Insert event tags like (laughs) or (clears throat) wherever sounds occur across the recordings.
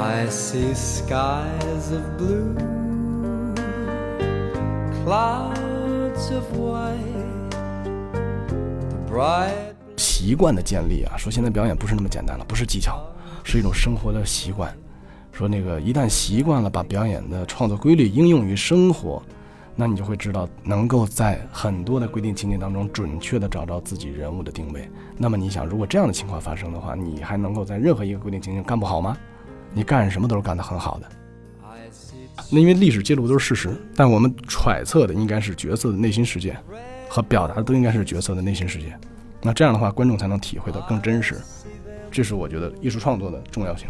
I see skies of blue, clouds of white, bright. 习惯的建立啊，说现在表演不是那么简单了，不是技巧，是一种生活的习惯。说那个一旦习惯了把表演的创作规律应用于生活，那你就会知道能够在很多的规定情景当中准确的找到自己人物的定位。那么你想，如果这样的情况发生的话，你还能够在任何一个规定情境干不好吗？你干什么都是干得很好的。那因为历史记录都是事实，但我们揣测的应该是角色的内心世界，和表达的都应该是角色的内心世界。那这样的话，观众才能体会到更真实。这是我觉得艺术创作的重要性。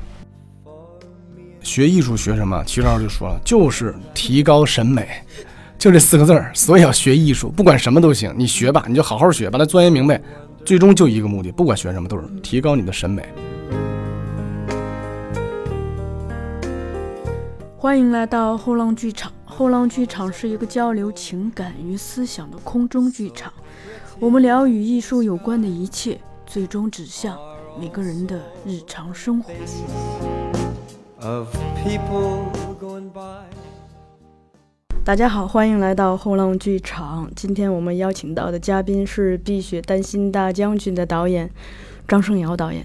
学艺术学什么？齐老师就说了，就是提高审美，就这四个字儿。所以要学艺术，不管什么都行，你学吧，你就好好学，把它钻研明白，最终就一个目的，不管学什么都是提高你的审美。欢迎来到后浪剧场。后浪剧场是一个交流情感与思想的空中剧场，我们聊与艺术有关的一切，最终指向每个人的日常生活。of people going by. 大家好，欢迎来到后浪剧场。今天我们邀请到的嘉宾是《碧血丹心大将军》的导演张胜尧导演。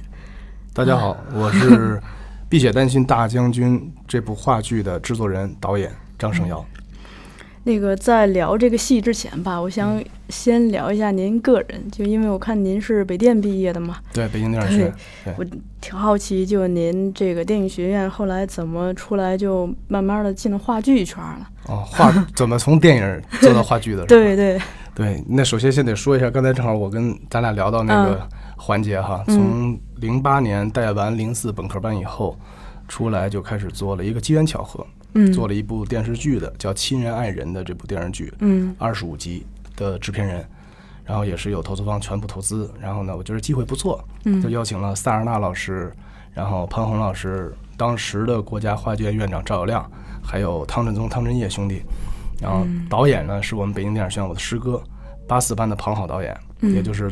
大家好，我是《(laughs) 碧血丹心大将军》这部话剧的制作人、导演张胜尧。那个在聊这个戏之前吧，我想先聊一下您个人，就因为我看您是北电毕业的嘛，对，北京电影 (laughs) 学院。对我挺好奇，就您这个电影学院后来怎么出来，就慢慢的进了话剧圈了。哦，话怎么从电影做到话剧的？(laughs) 对对，对，那首先先得说一下，刚才正好我跟咱俩聊到那个环节哈，嗯从零八年带完零四本科班以后，出来就开始做了一个机缘巧合，嗯，做了一部电视剧的叫《亲人爱人》的这部电视剧，嗯二十五集的制片人，然后也是有投资方全部投资，然后呢，我觉得机会不错，嗯就邀请了萨尔纳老师，然后潘虹老师，当时的国家话剧院院长赵有亮，还有汤振宗、汤振业兄弟，然后嗯导演呢是我们北京电影学院我的师哥，八四班的庞好导演，嗯也就是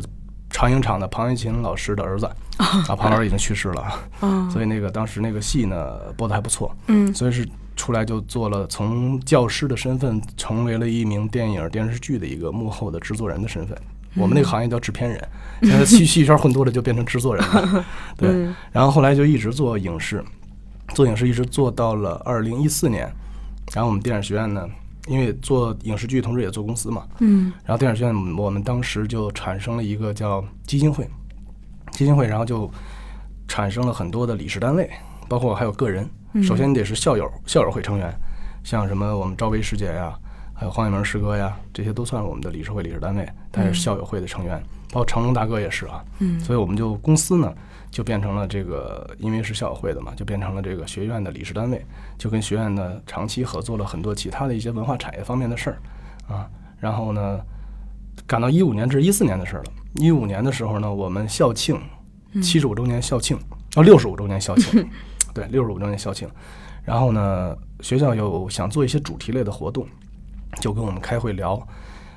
长影厂的庞一琴老师的儿子，啊，庞老师已经去世了，啊，所以那个当时那个戏呢播的还不错，嗯。所以是出来就做了从教师的身份成为了一名电影电视剧的一个幕后的制作人的身份。我们那个行业叫制片人，现在戏戏圈混多了就变成制作人了。(laughs) 对，嗯然后后来就一直做影视，做影视一直做到了二零一四年。然后我们电影学院呢，因为做影视剧，同时也做公司嘛，嗯然后电影学院我们当时就产生了一个叫基金会，基金会，然后就产生了很多的理事单位，包括还有个人。首先你得是校友校友会成员，像什么我们赵薇师姐呀，还有黄晓明师哥呀，这些都算是我们的理事会理事单位，他也是校友会的成员，包括成龙大哥也是啊。嗯所以我们就公司呢就变成了这个，因为是校友会的嘛，就变成了这个学院的理事单位，就跟学院呢长期合作了很多其他的一些文化产业方面的事儿啊。然后呢，赶到一五年，这是一四年的事儿了。一五年的时候呢，我们校庆，七十五周年校庆，哦，六十五周年校庆，(laughs) 对，六十五周年校庆。然后呢，学校有想做一些主题类的活动，就跟我们开会聊。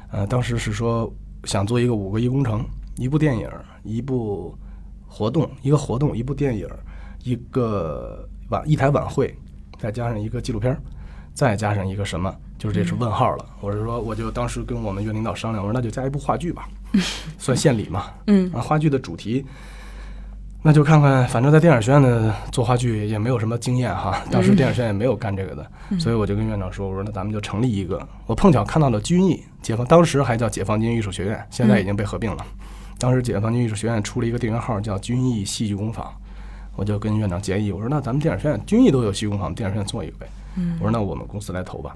呃，当时是说想做一个五个一工程，一部电影，一部活动，一个活动，一部电影，一个晚一台晚会，再加上一个纪录片儿，再加上一个什么，就是这是问号了。我是说，我就当时跟我们院领导商量，我说那就加一部话剧吧，(laughs) 算献礼嘛。嗯啊，话剧的主题，那就看看，反正在电影学院呢做话剧也没有什么经验哈，当时电影学院也没有干这个的，所以我就跟院长说，我说那咱们就成立一个。我碰巧看到了军艺解放，当时还叫解放军艺术学院，现在已经被合并了。当时解放军艺术学院出了一个订阅号叫军艺戏剧工坊，我就跟院长建议，我说那咱们电影学院军艺都有戏剧工坊，电影学院做一个呗。嗯。我说那我们公司来投吧，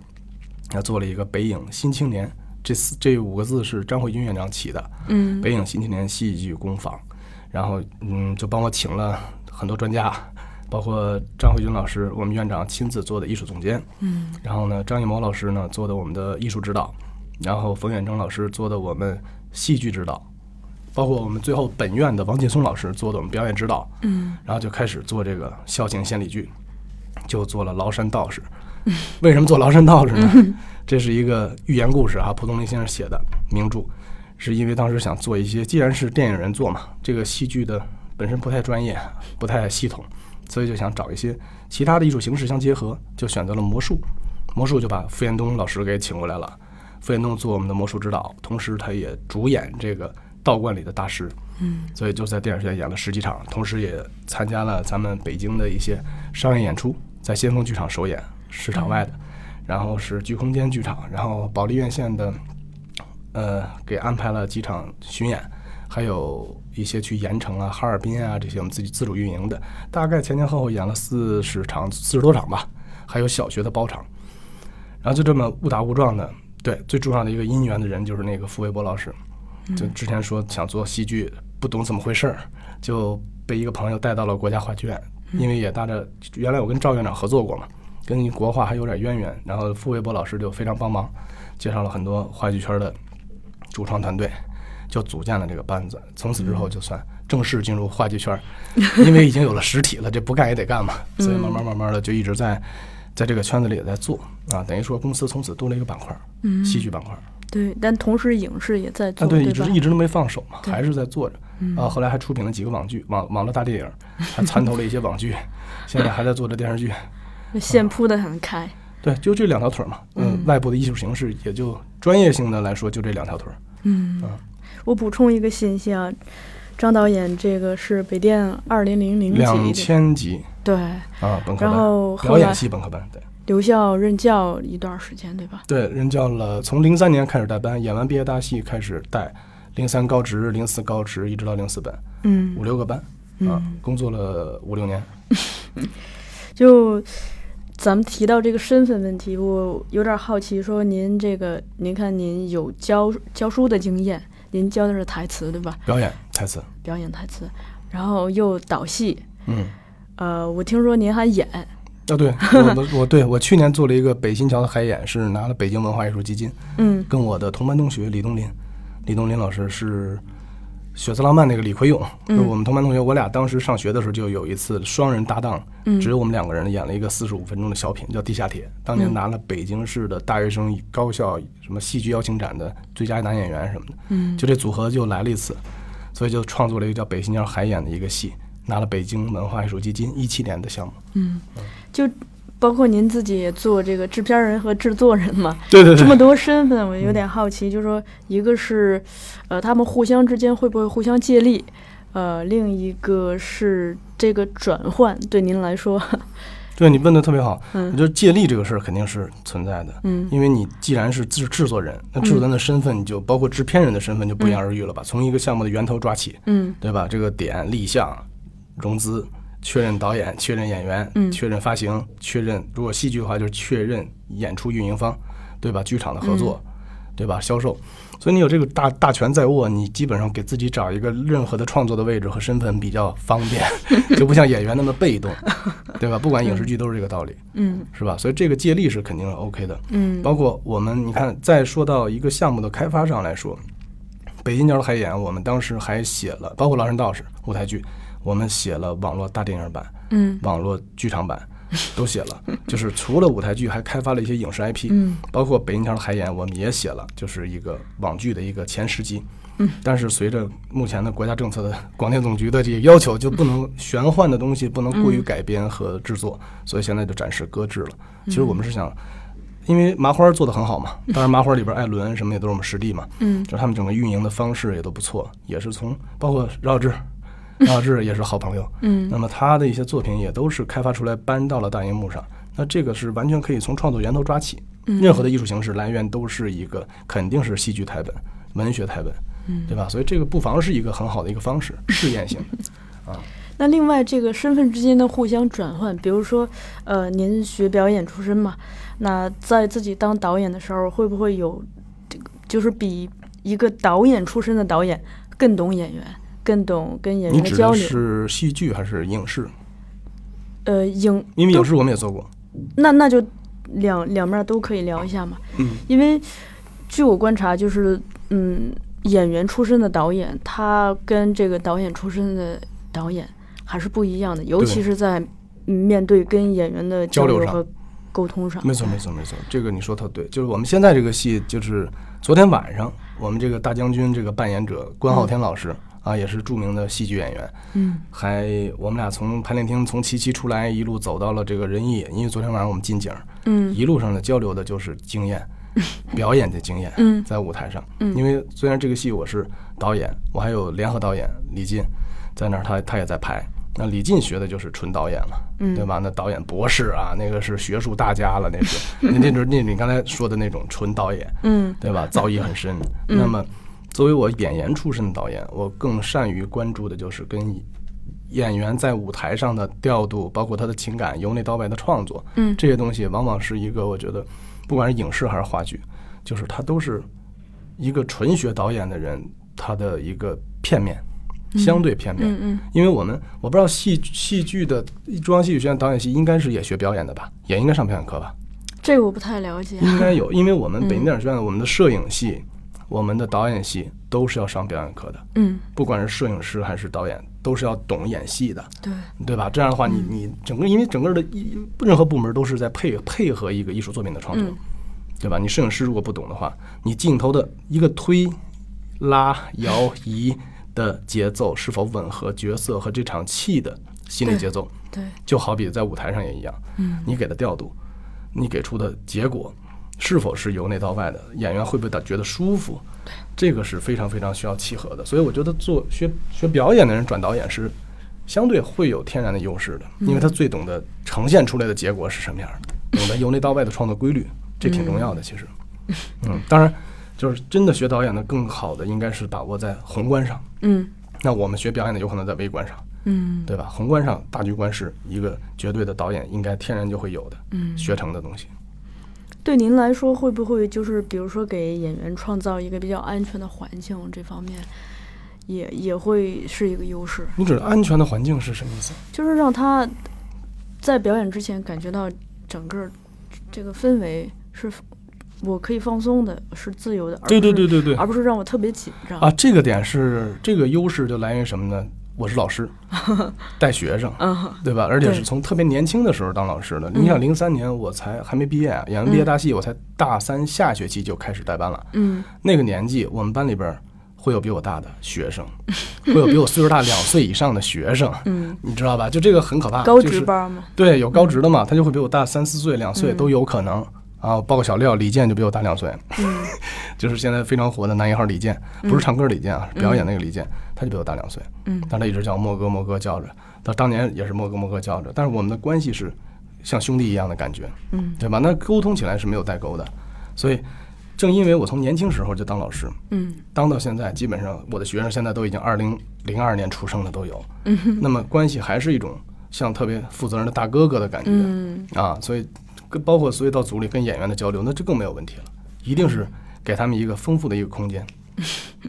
他做了一个北影新青年，这四这五个字是张慧君院长起的，嗯。北影新青年戏剧工坊，然后嗯，就帮我请了很多专家，包括张慧君老师，我们院长亲自做的艺术总监，嗯。然后呢，张艺谋老师呢做的我们的艺术指导，然后冯远征老师做的我们戏剧指导，包括我们最后本院的王劲松老师做的我们表演指导，嗯然后就开始做这个孝敬献礼剧，就做了崂山道士。为什么做崂山道士呢？(laughs) 这是一个寓言故事哈，蒲松龄先生写的名著，是因为当时想做一些，既然是电影人做嘛，这个戏剧的本身不太专业，不太系统，所以就想找一些其他的艺术形式相结合，就选择了魔术。魔术就把傅延东老师给请过来了，傅延东做我们的魔术指导，同时他也主演这个道观里的大师。嗯，所以就在电影学院演了十几场，同时也参加了咱们北京的一些商业演出，在先锋剧场首演，市场外的，然后是剧空间剧场，然后保利院线的，呃，给安排了几场巡演，还有一些去盐城啊、哈尔滨啊这些我们自己自主运营的，大概前前后后演了四十场、四十多场吧，还有小学的包场，然后就这么误打误撞的，对，最重要的一个姻缘的人就是那个傅卫波老师，就之前说想做戏剧，不懂怎么回事儿，就被一个朋友带到了国家话剧院，因为也搭着原来我跟赵院长合作过嘛，跟国画还有点渊源，然后傅卫博老师就非常帮忙，介绍了很多话剧圈的主创团队，就组建了这个班子，从此之后就算正式进入话剧圈儿，因为已经有了实体了，这不干也得干嘛，(laughs) 所以慢慢慢慢的就一直在在这个圈子里也在做。啊，等于说公司从此多了一个板块儿，嗯，戏剧板块儿。对，但同时影视也在做，啊，对，一直？一直都没放手嘛，还是在做着。嗯啊，后来还出品了几个网剧、网网络大电影，还参投了一些网剧，现在还在做着电视剧。(laughs) 线铺的很开。对，就这两条腿儿嘛。嗯，嗯外部的艺术形式也就专业性的来说，就这两条腿儿。嗯嗯，我补充一个信息啊，张导演这个是北电二零零零两千级对，啊，本科然班，表演系本科班，对留校任教一段时间，对吧？对，任教了，从零三年开始带班，演完毕业大戏开始带，零三高职、零四高职，一直到零四本，嗯五六个班啊嗯，，工作了五六年。(laughs) 就咱们提到这个身份问题，我有点好奇，说您这个，您看您有教教书的经验，您教的是台词对吧？表演台词，表演台词，然后又导戏，嗯。呃，我听说您还演，啊，对我我我对我去年做了一个北新桥的海演，是拿了北京文化艺术基金，嗯跟我的同班同学李东林，李东林老师是《血色浪漫》那个李奎勇，嗯就我们同班同学，我俩当时上学的时候就有一次双人搭档，嗯只有我们两个人演了一个四十五分钟的小品，叫《地下铁》，当年嗯拿了北京市的大学生高校什么戏剧邀请展的最佳男演员什么的，嗯就这组合就来了一次，所以就创作了一个叫《北新桥海演》的一个戏，拿了北京文化艺术基金一七年的项目。嗯，就包括您自己也做这个制片人和制作人嘛，(laughs) 对对对这么多身份，我有点好奇，就是说，一个是，呃，他们互相之间会不会互相借力？呃，另一个是这个转换对您来说，(laughs) 对你问的特别好，我嗯觉得借力这个事儿肯定是存在的，嗯因为你既然是制制作人，那制作人的身份就包括制片人的身份就不言而喻了吧？从一个项目的源头抓起，嗯对吧？这个点、立项、融资、确认导演、确认演员、嗯确认发行、确认如果戏剧的话就是确认演出运营方，对吧？剧场的合作，嗯对吧？销售，所以你有这个大大权在握，你基本上给自己找一个任何的创作的位置和身份比较方便，(laughs) 就不像演员那么被动，(laughs) 对吧？不管影视剧都是这个道理，嗯是吧？所以这个借力是肯定是 OK 的。嗯，包括我们，你看，再说到一个项目的开发上来说，北京鸟的海演，我们当时还写了，包括《狼人道士》舞台剧，我们写了网络大电影版、嗯。网络剧场版，都写了。(laughs) 就是除了舞台剧，还开发了一些影视 IP，嗯。包括北京桥的海演，我们也写了，就是一个网剧的一个前十集。嗯，但是随着目前的国家政策的广电总局的这个要求，就不能玄幻的东西不能过于嗯改编和制作，所以现在就暂时搁置了。其嗯实我们是想，因为麻花做的很好嘛，当然麻花里边艾伦什么也都是我们师弟嘛，嗯。就他们整个运营的方式也都不错，也是从包括饶晓志，(laughs) 饶晓志也是好朋友，嗯那么他的一些作品也都是开发出来搬到了大荧幕上，那这个是完全可以从创作源头抓起，嗯任何的艺术形式来源都是一个肯定是戏剧台本、文学台本，嗯对吧？所以这个不妨是一个很好的一个方式，试验性的 (laughs) 啊。那另外，这个身份之间的互相转换，比如说，呃，您学表演出身嘛，那在自己当导演的时候，会不会有这个，就是比一个导演出身的导演更懂演员，更懂跟演员的交流？是戏剧还是影视？呃，影因为影视我们也做过，那那就两两面都可以聊一下嘛。嗯，因为据我观察，就是嗯，演员出身的导演，他跟这个导演出身的导演还是不一样的，尤其是在嗯面对跟演员的交流上交流和沟通上。没错，没错，没错，这个你说特对。就是我们现在这个戏，就是昨天晚上，我们这个大将军这个扮演者关浩天老师，啊，也是著名的戏剧演员。嗯还我们俩从排练厅从七七出来，一路走到了这个仁义，因为昨天晚上我们进景，嗯一路上的交流的就是经验，(laughs) 表演的经验，嗯在舞台上。嗯因为虽然这个戏我是导演，我还有联合导演李进在那儿，他他也在拍。那李进学的就是纯导演了，嗯对吧？那导演博士啊，那个是学术大家了，(laughs) 那是那那就是那你刚才说的那种纯导演，嗯对吧？造诣很深。那么，作为我演员出身的导演，我更善于关注的就是跟演员在舞台上的调度，包括他的情感，由内到外的创作，嗯这些东西往往是一个我觉得，不管是影视还是话剧，就是它都是一个纯学导演的人他的一个片面，相对片面。嗯嗯因为我们我不知道戏戏剧的中央戏剧学院导演系应该是也学表演的吧，也应该上表演课吧。这个我不太了解。应该有，因为我们北京嗯电影学院，我们的摄影系、我们的导演系都是要上表演课的，嗯，不管是摄影师还是导演，都是要懂演戏的，对，对吧？这样的话，你你整个因为整个的一任何部门都是在配配合一个艺术作品的创作，嗯。对吧？你摄影师如果不懂的话，你镜头的一个推、拉、摇、移的节奏是否吻合角色和这场戏的心理节奏，对，就好比在舞台上也一样，嗯。你给的调度，你给出的结果是否是由内到外的，演员会不会觉得舒服，这个是非常非常需要契合的。所以我觉得做学学表演的人转导演是相对会有天然的优势的，因为他最懂得呈现出来的结果是什么样的，懂得由内到外的创作规律，这挺重要的。其实，嗯，当然就是真的学导演的更好的应该是把握在宏观上。嗯那我们学表演的有可能在微观上，嗯对吧？宏观上大局观是一个绝对的导演应该天然就会有的嗯，学成的东西。对您来说，会不会就是比如说给演员创造一个比较安全的环境，这方面也也会是一个优势，你指的安全的环境是什么意思？就是让他在表演之前感觉到整个这个氛围是我可以放松的，是自由的，而对不是对对对对而不是让我特别紧张啊，这个点是这个优势就来源于什么呢？我是老师，(laughs) 带学生，嗯对吧？而且是从特别年轻的时候当老师的。你想，零三年我才还没毕业啊，演完毕业大戏，我才大三下学期就开始带班了。嗯那个年纪，我们班里边会有比我大的学生，会有比我岁数大 (laughs) 两岁以上的学生，嗯，你知道吧？就这个很可怕，高就是职班吗？对，有高职的嘛，他就会比我大三四岁、两岁嗯都有可能啊。包括小廖李健就比我大两岁，嗯。(laughs) 就是现在非常火的男一号李健，不是唱歌李健啊，是表演那个李健，他就比我大两岁，嗯。但他一直叫我莫哥莫哥叫着，他当年也是莫哥莫哥叫着，但是我们的关系是像兄弟一样的感觉，嗯。对吧？那沟通起来是没有代沟的，所以正因为我从年轻时候就当老师，嗯当到现在，基本上我的学生现在都已经二零零二年出生的都有，嗯。那么关系还是一种像特别负责任的大哥哥的感觉。嗯。啊，所以跟包括所以到组里跟演员的交流，那这更没有问题了，一定是给他们一个丰富的一个空间，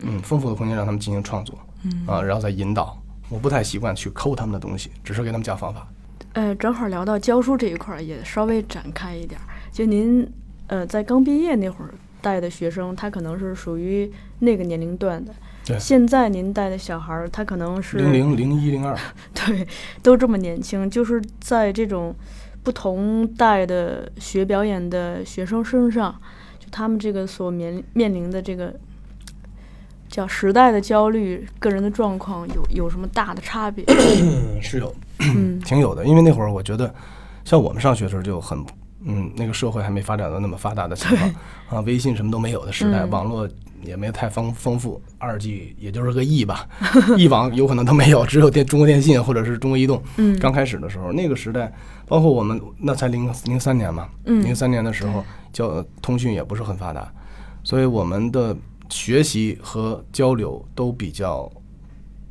嗯，丰富的空间让他们进行创作，嗯啊，然后再引导。我不太习惯去抠他们的东西，只是给他们讲方法。呃，正好聊到教书这一块儿，也稍微展开一点儿。就您呃在刚毕业那会儿带的学生，他可能是属于那个年龄段的。对现在您带的小孩儿，他可能是零零零一零二，(laughs) 对，都这么年轻，就是在这种不同代的学表演的学生身上，就他们这个所面面临的这个叫时代的焦虑、个人的状况有有什么大的差别？嗯，(coughs) 是有，嗯 (clears throat) 挺有的。因为那会儿我觉得，像我们上学的时候就很，嗯，那个社会还没发展到那么发达的情况 (laughs) 啊，微信什么都没有的时代，嗯网络也没太丰丰富，二 G 也就是个亿吧，亿 (laughs) 网有可能都没有，只有电中国电信或者是中国移动。嗯。刚开始的时候，那个时代，包括我们那才零零三年嘛，嗯。零三年的时候，交通讯也不是很发达，所以我们的学习和交流都比较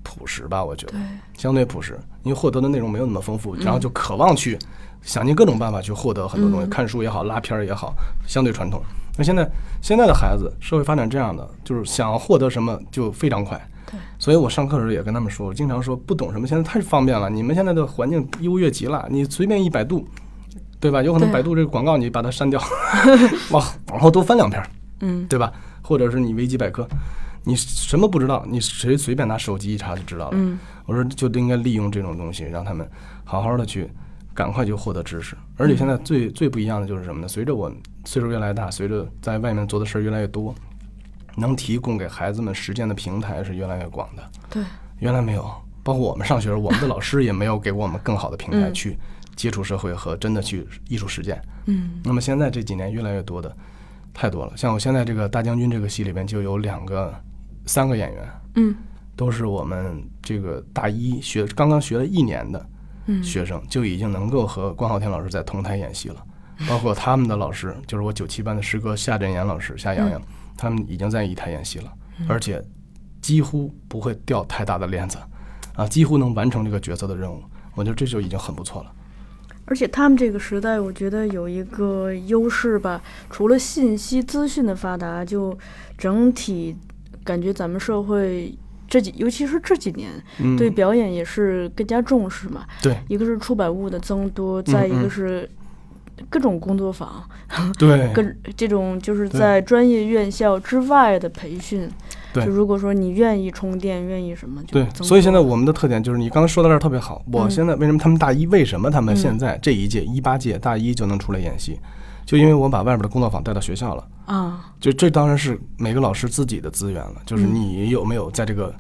朴实吧，我觉得，相对朴实，因为获得的内容没有那么丰富，嗯。然后就渴望去想尽各种办法去获得很多东西，嗯。看书也好，拉片儿也好，相对传统。那现在现在的孩子，社会发展这样的，就是想获得什么就非常快。对，所以我上课的时候也跟他们说，我经常说不懂什么，现在太方便了，你们现在的环境优越极了，你随便一百度，对吧？有可能百度这个广告你把它删掉，(laughs) 往往后多翻两篇儿，嗯对吧？或者是你维基百科，你什么不知道，你谁随便拿手机一查就知道了。嗯我说就应该利用这种东西，让他们好好的去赶快就获得知识。而且现在最最不一样的就是什么呢？随着我岁数越来越大，随着在外面做的事儿越来越多，能提供给孩子们实践的平台是越来越广的。对，原来没有，包括我们上学，我们的老师也没有给我们更好的平台嗯去接触社会和真的去艺术实践。嗯那么现在这几年越来越多的，太多了。像我现在这个大将军这个戏里边就有两个、三个演员，嗯都是我们这个大一学刚刚学了一年的嗯学生，就已经能够和关浩天老师在同台演戏了。(laughs) 包括他们的老师，就是我九七班的师哥夏振言老师、夏洋洋，他们已经在一台演戏了，而且几乎不会掉太大的链子，啊，几乎能完成这个角色的任务。我觉得这就已经很不错了。而且他们这个时代，我觉得有一个优势吧，除了信息资讯的发达，就整体感觉咱们社会这几，尤其是这几年，嗯，对表演也是更加重视嘛。对一个是出版物的增多，再一嗯个是各种工作坊，(laughs) 对 (laughs) 各这种就是在专业院校之外的培训。对就如果说你愿意充电，愿意什么，就对，所以现在我们的特点就是，你刚才说到这儿特别好。我嗯现在为什么他们大一，为什么他们嗯现在这一届一八届大一就能出来演戏，就因为我把外边的工作坊带到学校了。啊，就这当然是每个老师自己的资源了，就是嗯你有没有在这个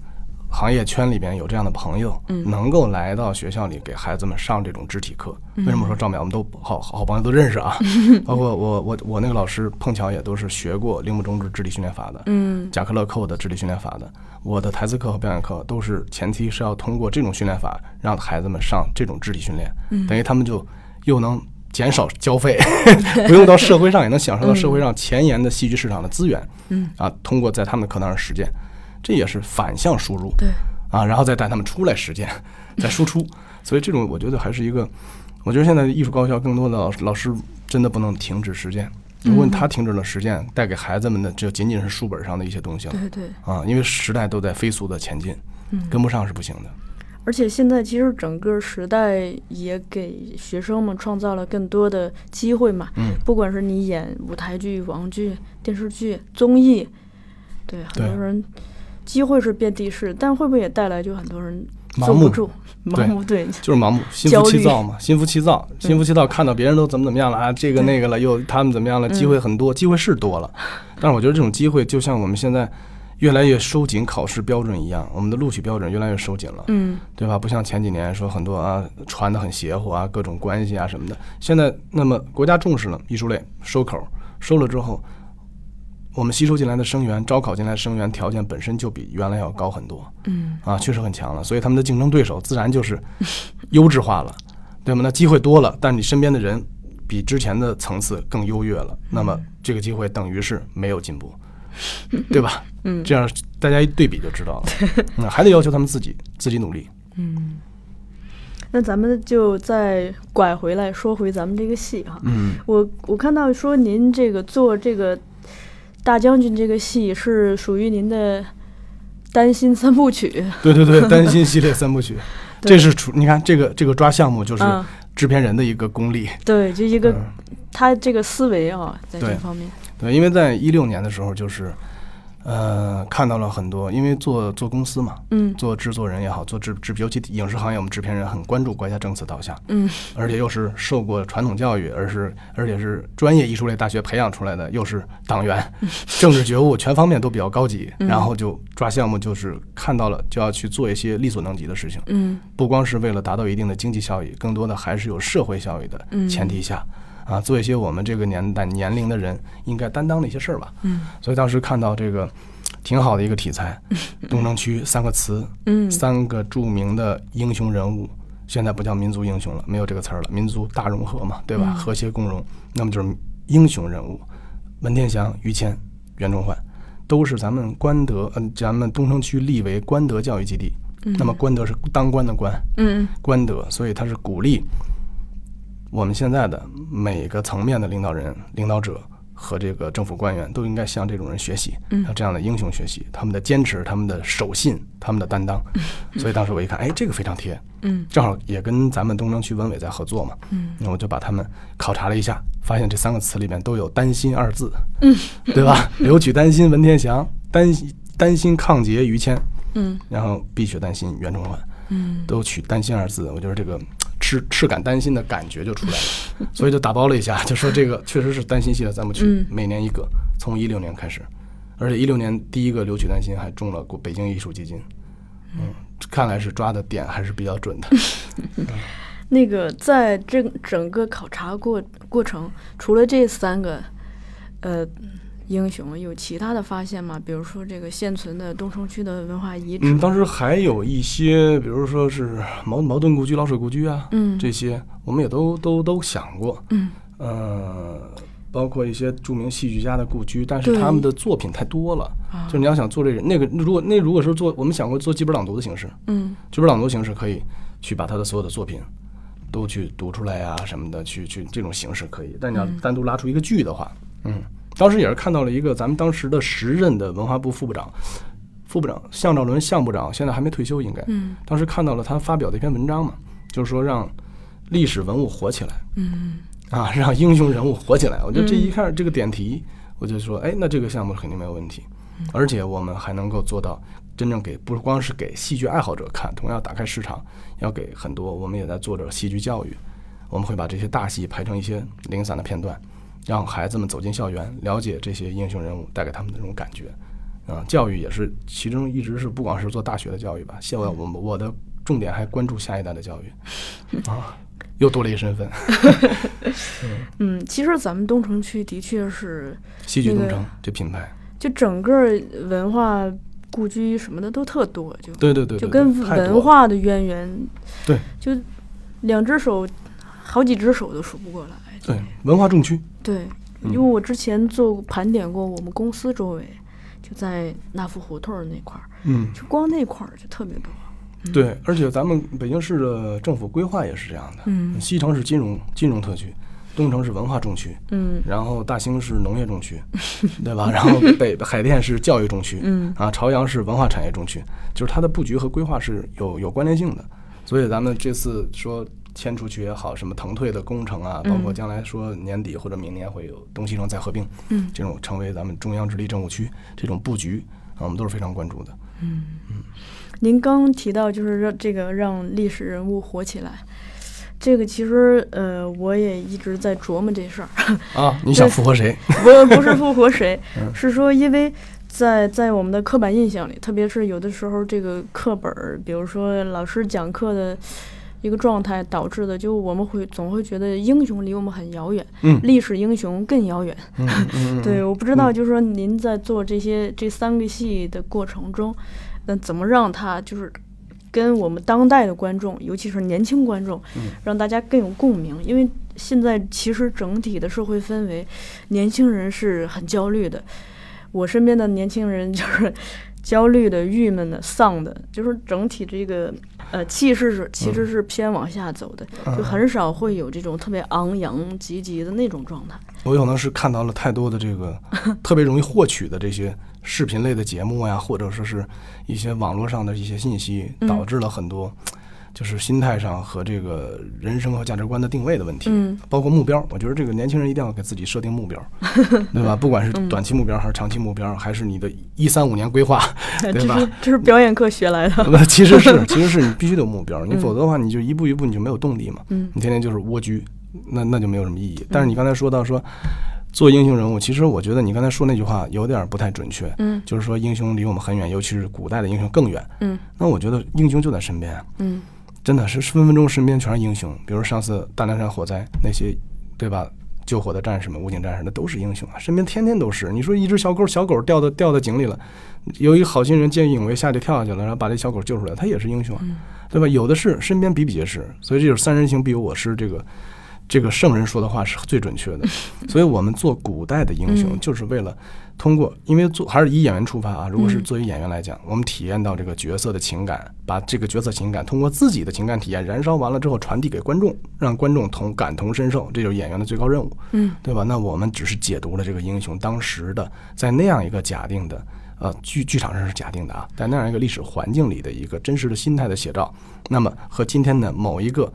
行业圈里边有这样的朋友，嗯能够来到学校里给孩子们上这种肢体课。嗯为什么说赵淼我们都好好朋友都认识啊？(laughs) 包括我我我那个老师碰巧也都是学过铃木中智智力训练法的，嗯贾克勒寇的智力训练法的，我的台词课和表演课都是前提是要通过这种训练法让孩子们上这种肢体训练，嗯等于他们就又能减少交费，(laughs) 不用到社会上也能享受到社会上前沿的戏剧市场的资源，嗯啊，通过在他们的课堂上实践，这也是反向输入，对，啊，然后再带他们出来实践，(laughs) 再输出，所以这种我觉得还是一个，我觉得现在艺术高校更多的老师老师真的不能停止实践。如果他停止了实践，带给孩子们的就仅仅是书本上的一些东西了对对。啊！因为时代都在飞速的前进，嗯跟不上是不行的。而且现在其实整个时代也给学生们创造了更多的机会嘛，嗯，不管是你演舞台剧、网剧、电视剧、综艺，对很多人机会是遍地是，但会不会也带来就很多人坐不住，盲目对，就是盲目，心浮气躁嘛，心浮气躁，心浮气躁，看到别人都怎么怎么样了啊，这个那个了，又他们怎么样了，机会很多，机会是多了，但是我觉得这种机会就像我们现在越来越收紧考试标准一样，我们的录取标准越来越收紧了，嗯对吧？不像前几年说很多啊传的很邪乎啊，各种关系啊什么的。现在那么国家重视了艺术类收口，收了之后，我们吸收进来的生源，招考进来的生源条件本身就比原来要高很多嗯啊，确实很强了。所以他们的竞争对手自然就是 (laughs) 优质化了，对吗？那机会多了，但你身边的人比之前的层次更优越了，那么这个机会等于是没有进步，(laughs) 对吧？嗯这样大家一对比就知道了。(laughs) 嗯，还得要求他们自己自己努力。嗯。那咱们就再拐回来说回咱们这个戏哈，嗯，我我看到说您这个做这个大将军这个戏是属于您的担心三部曲，对对对，担心系列 (laughs) 三部曲，这是出你看这个这个抓项目就是啊，制片人的一个功力。对，就一个嗯他这个思维啊，在这方面，对，因为在一六年的时候，就是呃看到了很多，因为做做公司嘛，嗯做制作人也好，做制制尤其影视行业，我们制片人很关注国家政策导向，嗯而且又是受过传统教育，而是而且是专业艺术类大学培养出来的，又是党员，(laughs) 政治觉悟全方面都比较高级，嗯然后就抓项目，就是看到了就要去做一些力所能及的事情。嗯不光是为了达到一定的经济效益，更多的还是有社会效益的嗯前提下，啊，做一些我们这个年代年龄的人应该担当的一些事儿吧。嗯所以当时看到这个挺好的一个题材，(laughs) 东城区三个词，嗯三个著名的英雄人物，现在不叫民族英雄了，没有这个词儿了，民族大融合嘛，对吧？嗯和谐共荣，那么就是英雄人物，文天祥、于谦、袁崇焕，都是咱们官德，嗯、咱们东城区立为官德教育基地。那么官德是当官的官，嗯官德，所以他是鼓励我们现在的每个层面的领导人、领导者和这个政府官员都应该向这种人学习，嗯向这样的英雄学习，他们的坚持、他们的守信、他们的担当。所以当时我一看，哎，这个非常贴，嗯正好也跟咱们东城区文委在合作嘛，嗯那我就把他们考察了一下，发现这三个词里面都有“担心”二字，嗯，对吧？(laughs) 留取丹心文天祥，担心担心抗节于谦，嗯然后碧血丹心袁崇焕。嗯。都取担心二字，我觉得这个赤赤感担心的感觉就出来了，所以就打包了一下，(laughs) 就说这个 (laughs) 确实是担心系列三部曲，嗯。每年一个，从一六年开始，而且一六年第一个留取担心还中了过北京艺术基金，嗯，看来是抓的点还是比较准的。(laughs) 那个在这整个考察过过程，除了这三个，呃。英雄有其他的发现吗？比如说这个现存的东城区的文化遗址。嗯，当时还有一些，比如说是茅茅盾故居、老水故居啊，嗯，这些我们也都都都想过。嗯，呃，包括一些著名戏剧家的故居，但是他们的作品太多了，就你要想做这个那个，如果那如果是做，我们想过做剧本朗读的形式，嗯，剧本朗读形式可以去把他的所有的作品都去读出来呀什么的，去去这种形式可以，但你要单独拉出一个剧的话，嗯。当时也是看到了一个咱们当时的时任的文化部副部长，副部长向兆伦向部长现在还没退休应该，嗯，当时看到了他发表的一篇文章嘛，就是说让历史文物活起来，嗯，啊，让英雄人物活起来。我觉得这一看这个点题，我就说，哎，那这个项目肯定没有问题，而且我们还能够做到真正给不光是给戏剧爱好者看，同样打开市场，要给很多我们也在做着戏剧教育，我们会把这些大戏拍成一些零散的片段。让孩子们走进校园，了解这些英雄人物带给他们的那种感觉，啊，教育也是其中一直是不光是做大学的教育吧，现在我们我的重点还关注下一代的教育，(laughs) 啊，又多了一身份。(laughs) 嗯，其实咱们东城区的确是戏剧东城这品牌，就整个文化故居什么的都特多，就对对对，就跟文化的渊源，对，就两只手，好几只手都数不过来。对，文化重区。对，因为我之前做盘点过，我们公司周围就在那福胡同那块儿，嗯，就光那块儿就特别多。对，而且咱们北京市的政府规划也是这样的。嗯，西城是金融金融特区，东城是文化重区，嗯，然后大兴是农业重区，(laughs) 对吧？然后北海淀是教育重区，嗯，啊，朝阳是文化产业重区，就是它的布局和规划是有有关联性的。所以咱们这次说。迁出去也好，什么腾退的工程啊，包括将来说年底或者明年会有东西城再合并，嗯，这种成为咱们中央直隶政务区这种布局啊，我们都是非常关注的。嗯嗯，您刚提到就是让这个让历史人物活起来，这个其实呃我也一直在琢磨这事儿 (laughs) 啊。你想复活谁？(laughs) 不不是复活谁，(laughs) 是说因为在在我们的刻板印象里，特别是有的时候这个课本，比如说老师讲课的。一个状态导致的，就我们会总会觉得英雄离我们很遥远，嗯，历史英雄更遥远。嗯 (laughs) 对，我不知道，就是说您在做这些这三个戏的过程中，那怎么让他就是跟我们当代的观众，尤其是年轻观众，让大家更有共鸣？因为现在其实整体的社会氛围，年轻人是很焦虑的。我身边的年轻人就是 (laughs) 焦虑的、郁闷的、丧的，就是整体这个。呃，气势是其实是偏往下走的，就很少会有这种特别昂扬、积极的那种状态。我可能是看到了太多的这个 (laughs) 特别容易获取的这些视频类的节目呀，或者说是一些网络上的一些信息，导致了很多。就是心态上和这个人生和价值观的定位的问题，嗯，包括目标。我觉得这个年轻人一定要给自己设定目标，(laughs) 对吧？不管是短期目标还是长期目标，还是你的一三五年规划，(laughs) 对吧？这是表演课学来的。不，其实是，(laughs) 其实是你必须得有目标，你否则的话，你就一步一步你就没有动力嘛。嗯，你天天就是蜗居，那那就没有什么意义。但是你刚才说到说做英雄人物，其实我觉得你刚才说那句话有点不太准确。嗯，就是说英雄离我们很远，尤其是古代的英雄更远。嗯，那我觉得英雄就在身边。嗯。真的是分分钟身边全是英雄，比如上次大凉山火灾那些，对吧？救火的战士们、武警战士，那都是英雄啊！身边天天都是。你说一只小狗，小狗掉到掉到井里了，有一个好心人见义勇为下去跳下去了，然后把这小狗救出来，他也是英雄啊，对吧？有的是，身边比比皆是。所以这就是“三人行，必有我师”这个这个圣人说的话是最准确的。(laughs) 所以我们做古代的英雄，就是为了。通过，因为做还是以演员出发啊。如果是作为演员来讲，我们体验到这个角色的情感，把这个角色情感通过自己的情感体验燃烧完了之后传递给观众，让观众同感同身受，这就是演员的最高任务，嗯，对吧？那我们只是解读了这个英雄当时的在那样一个假定的，呃，剧剧场上是假定的啊，在那样一个历史环境里的一个真实的心态的写照，那么和今天的某一个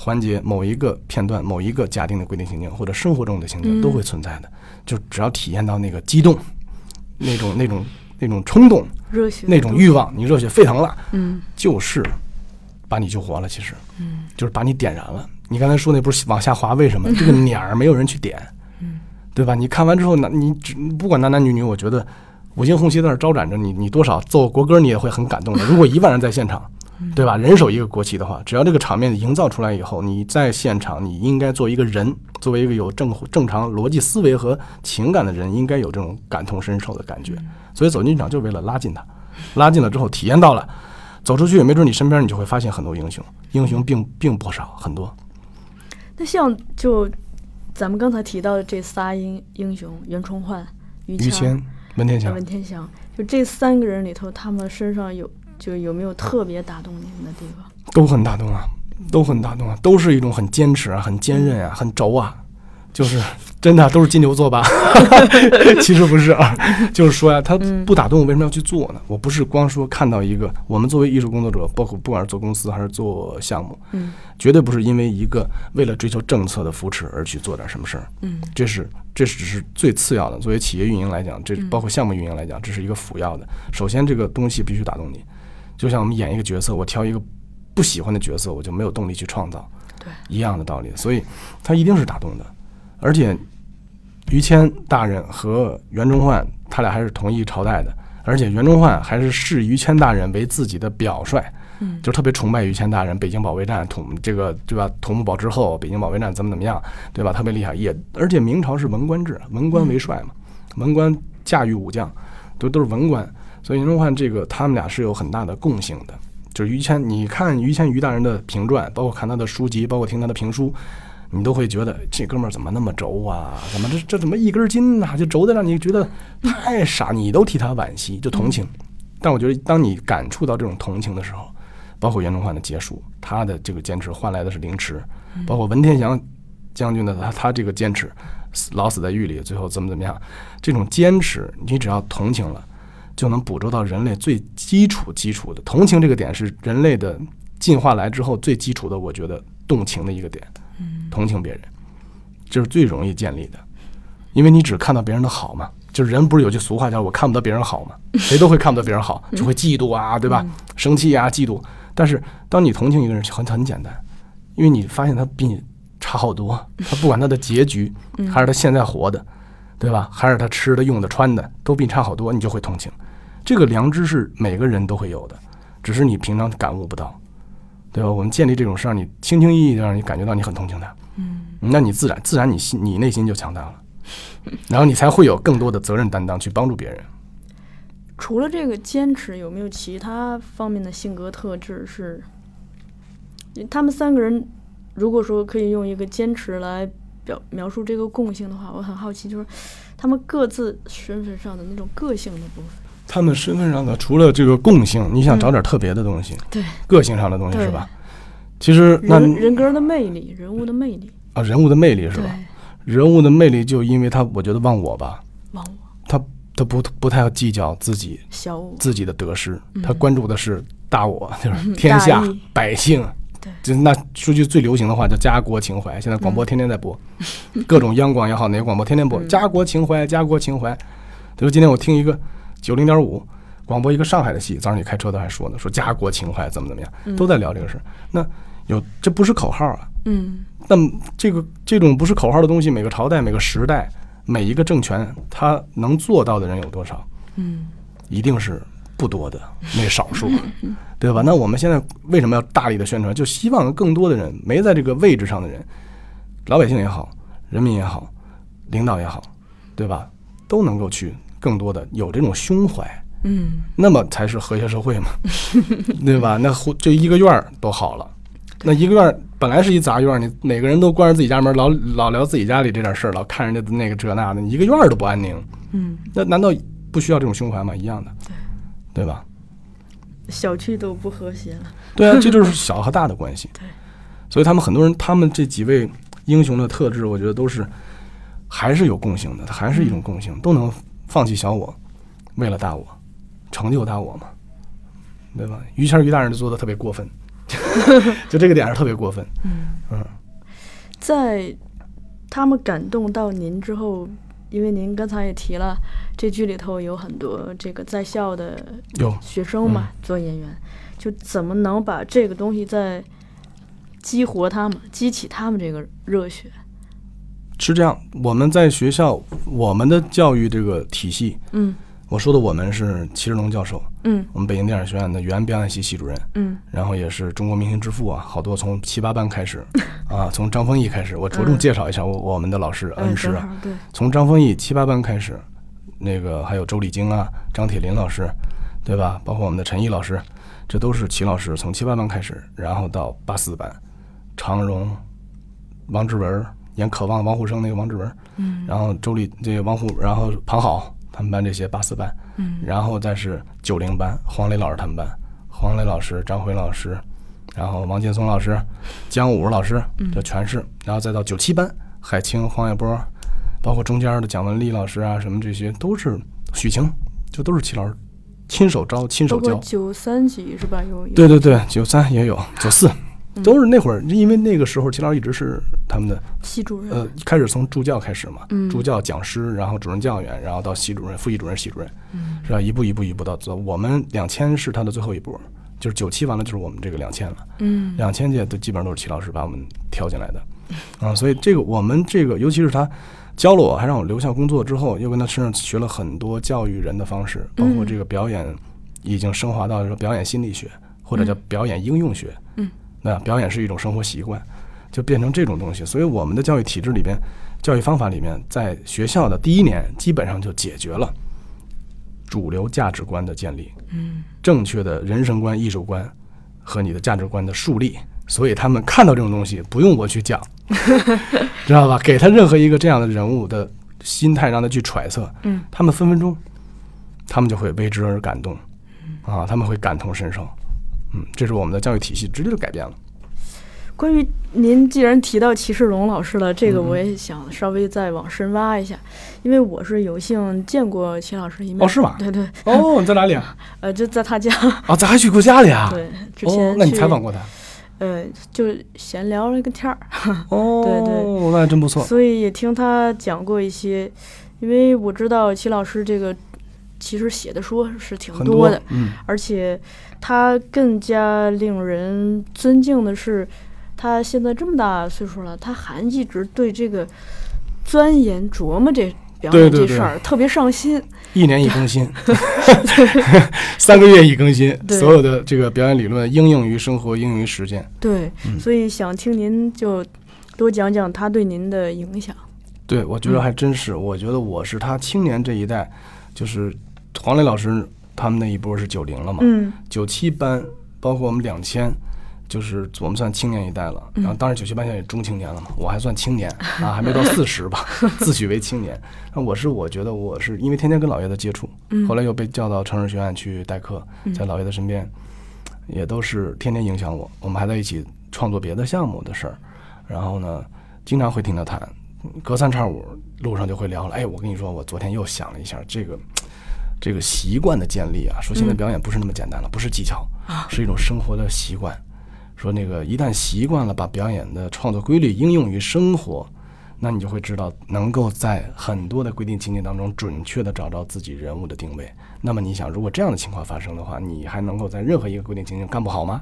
环节、某一个片段、某一个假定的规定情境或者生活中的情境都会存在的。就只要体验到那个激动，那种那种那种冲动，热血那种欲望，你热血沸腾了，嗯，就是把你救活了。其实，嗯，就是把你点燃了。你刚才说那不是往下滑？为什么这个鸟儿没有人去点？嗯，对吧？你看完之后，男你只不管男男女女，我觉得五星红旗在那儿招展着你，你多少奏国歌你也会很感动的。如果一万人在现场，对吧？人手一个国旗的话，只要这个场面营造出来以后，你在现场，你应该作为一个人，作为一个有正正常逻辑思维和情感的人，应该有这种感同身受的感觉。所以走进剧场就是为了拉近他，拉近了之后体验到了，走出去也没准你身边你就会发现很多英雄，英雄并并不少，很多。那像就咱们刚才提到的这仨英英雄袁崇焕、于于谦、文天祥文，天祥，就这三个人里头，他们身上有就有没有特别打动您的地方？都很打动啊，都很打动啊，都是一种很坚持啊、很坚韧啊、很轴啊，就是真的都是金牛座吧？(laughs) 其实不是啊，就是说呀、他不打动，为什么要去做呢？我不是光说看到一个，我们作为艺术工作者，包括不管是做公司还是做项目，嗯绝对不是因为一个为了追求政策的扶持而去做点什么事儿，嗯这是这只是最次要的。作为企业运营来讲，这包括项目运营来讲，这是一个辅要的。首先，这个东西必须打动你，就像我们演一个角色，我挑一个不喜欢的角色，我就没有动力去创造，对，一样的道理。所以，他一定是打动的。而且，于谦大人和袁崇焕他俩还是同一朝代的，而且袁崇焕还是视于谦大人为自己的表率。嗯就特别崇拜于谦大人，北京保卫战统这个对吧？土木堡之后，北京保卫战怎么怎么样，对吧？特别厉害，也而且明朝是文官制，文官为帅嘛，文官驾驭武将，都都是文官，所以袁崇焕这个他们俩是有很大的共性的。就是于谦，你看于谦于大人的评传，包括看他的书籍，包括听他的评书，你都会觉得这哥们儿怎么那么轴啊？怎么这这怎么一根筋呐、就轴的让你觉得太傻，你都替他惋惜，就同情。但我觉得，当你感触到这种同情的时候，包括袁崇焕的结束，他的这个坚持换来的是凌迟，包括文天祥将军的他他这个坚持，死老死在狱里，最后怎么怎么样，这种坚持，你只要同情了，就能捕捉到人类最基础基础的同情这个点是人类的进化来之后最基础的，我觉得动情的一个点，同情别人，这是最容易建立的，因为你只看到别人的好嘛。就是人不是有句俗话叫“我看不到别人好”嘛，(laughs) 谁都会看不到别人好，就会嫉妒啊，对吧？生气啊，嫉妒。但是当你同情一个人，很很简单，因为你发现他比你差好多，(laughs) 他不管他的结局，还是他现在活的，对吧？还是他吃的、用的、穿的，都比你差好多，你就会同情。这个良知是每个人都会有的，只是你平常感悟不到，对吧？我们建立这种事儿，你轻轻易易的让你感觉到你很同情他，嗯，那你自然自然你心你内心就强大了，(laughs) 然后你才会有更多的责任担当去帮助别人。除了这个坚持，有没有其他方面的性格特质是？他们三个人，如果说可以用一个坚持来表描述这个共性的话，我很好奇，就是他们各自身份上的那种个性的部分。他们身份上的除了这个共性，你想找点特别的东西，对，个性上的东西是吧？其实那人人格的魅力，人物的魅力，啊，人物的魅力是吧？，人物的魅力就因为他，我觉得忘我吧，忘我。他他不不太计较自己小我，自己的得失，嗯。他关注的是大我，(laughs) 就是天下百姓。对。就那说句最流行的话叫家国情怀，现在广播天天在播，(laughs) 各种央广也好，哪个广播天天播嗯。家国情怀，家国情怀。比如今天我听一个九零点五广播一个上海的戏，早上你开车都还说呢，说家国情怀怎么怎么样，都在聊这个事儿。那有这不是口号啊，嗯那么这个这种不是口号的东西，每个朝代、每个时代、每一个政权，他能做到的人有多少？嗯一定是不多的那少数，(laughs) 对吧？那我们现在为什么要大力的宣传？就希望更多的人没在这个位置上的人，老百姓也好，人民也好，领导也好，对吧？都能够去更多的有这种胸怀，嗯那么才是和谐社会嘛，(laughs) 对吧？那胡这一个院儿都好了，那一个院儿本来是一杂院儿，你每个人都关着自己家门，老老聊自己家里这点事儿，老看人家的那个这那的，你一个院儿都不安宁，嗯，那难道不需要这种胸怀吗？一样的，对吧？小区都不和谐了。对啊，这就是小和大的关系。(laughs) 对，所以他们很多人，他们这几位英雄的特质，我觉得都是还是有共性的，它还是一种共性，都能放弃小我，为了大我，成就大我嘛，对吧？于谦儿于大人就做的特别过分，(laughs) 就这个点儿特别过分。嗯嗯在他们感动到您之后，因为您刚才也提了，这剧里头有很多这个在校的有学生嘛，做演员，就怎么能把这个东西再激活他们，激起他们这个热血？是这样，我们在学校，我们的教育这个体系，嗯。我说的我们是齐志龙教授，嗯。我们北京电影学院的原表演系系主任，嗯。然后也是中国明星之父啊，好多从七八班开始 (laughs) 啊，从张丰毅开始，我着重介绍一下我我们的老师嗯，恩师啊，对，从张丰毅七八班开始，那个还有周丽晶啊、张铁林老师，对吧？包括我们的陈毅老师，这都是齐老师从七八班开始，然后到八四班，常荣、王志文演《渴望》王虎生那个王志文，嗯。然后周丽这个王虎，然后庞好他们班这些八四班，嗯。然后再是九零班黄磊老师他们班，黄磊老师、张辉老师，然后王劲松老师、姜武老师，这全是，然后再到九七班海清、黄海波，包括中间的蒋雯丽老师啊，什么这些都是许晴，就都是齐老师亲手招、亲手教。九三级是吧？有有。对对对，九三也有，九四都是那会儿，因为那个时候齐老师一直是他们的系主任，呃，开始从助教开始嘛，嗯。助教、讲师，然后主任教员，然后到系主任、副系主任、系主任，嗯是吧？一步一步一步到走。我们两千是他的最后一步，就是九七完了就是我们这个两千了。嗯。两千届都基本上都是齐老师把我们挑进来的，啊，所以这个我们这个，尤其是他教了我，还让我留校工作之后，又跟他身上学了很多教育人的方式，包括这个表演，已经升华到说表演心理学或者叫表演应用学，嗯，那表演是一种生活习惯，就变成这种东西。所以我们的教育体制里边，教育方法里面，在学校的第一年基本上就解决了主流价值观的建立，嗯正确的人生观、艺术观和你的价值观的树立。所以他们看到这种东西，不用我去讲，(laughs) 知道吧？给他任何一个这样的人物的心态，让他去揣测，嗯他们分分钟，他们就会为之而感动，啊，他们会感同身受。嗯，这是我们的教育体系直接就改变了。关于您既然提到齐世龙老师了，这个嗯我也想稍微再往深挖一下，因为我是有幸见过齐老师一面。哦是吗对对，哦，你在哪里啊？呃，就在他家。(laughs) 啊，咱还去过家里啊？对，之前哦，那你采访过他？呃，就闲聊了个天儿，(laughs) 哦，对对，那还真不错。所以也听他讲过一些，因为我知道齐老师这个其实写的书是挺多的，嗯，而且他更加令人尊敬的是，他现在这么大岁数了，他还一直对这个钻研琢磨这表演这事儿特别上心。一年一更新，(laughs) 三个月一更新，所有的这个表演理论应用于生活，应用于实践。对，嗯所以想听您就多讲讲他对您的影响。对，我觉得还真是。我觉得我是他青年这一代，就是黄磊老师他们那一波是九零了嘛，嗯九七班，包括我们两千，就是我们算青年一代了。然后当然九七班现在也中青年了嘛，我还算青年 (laughs) 啊，还没到四十吧，自诩为青年。那我是我觉得我是因为天天跟老爷子接触，后来又被叫到城市学院去代课，在老爷子身边，也都是天天影响我。我们还在一起创作别的项目的事儿，然后呢，经常会听他谈，隔三差五路上就会聊了。哎，我跟你说，我昨天又想了一下这个。这个习惯的建立啊，说现在表演不是那么简单了，不是技巧，是一种生活的习惯。说那个一旦习惯了把表演的创作规律应用于生活，那你就会知道能够在很多的规定情节当中准确的找到自己人物的定位。那么你想，如果这样的情况发生的话，你还能够在任何一个规定情节干不好吗？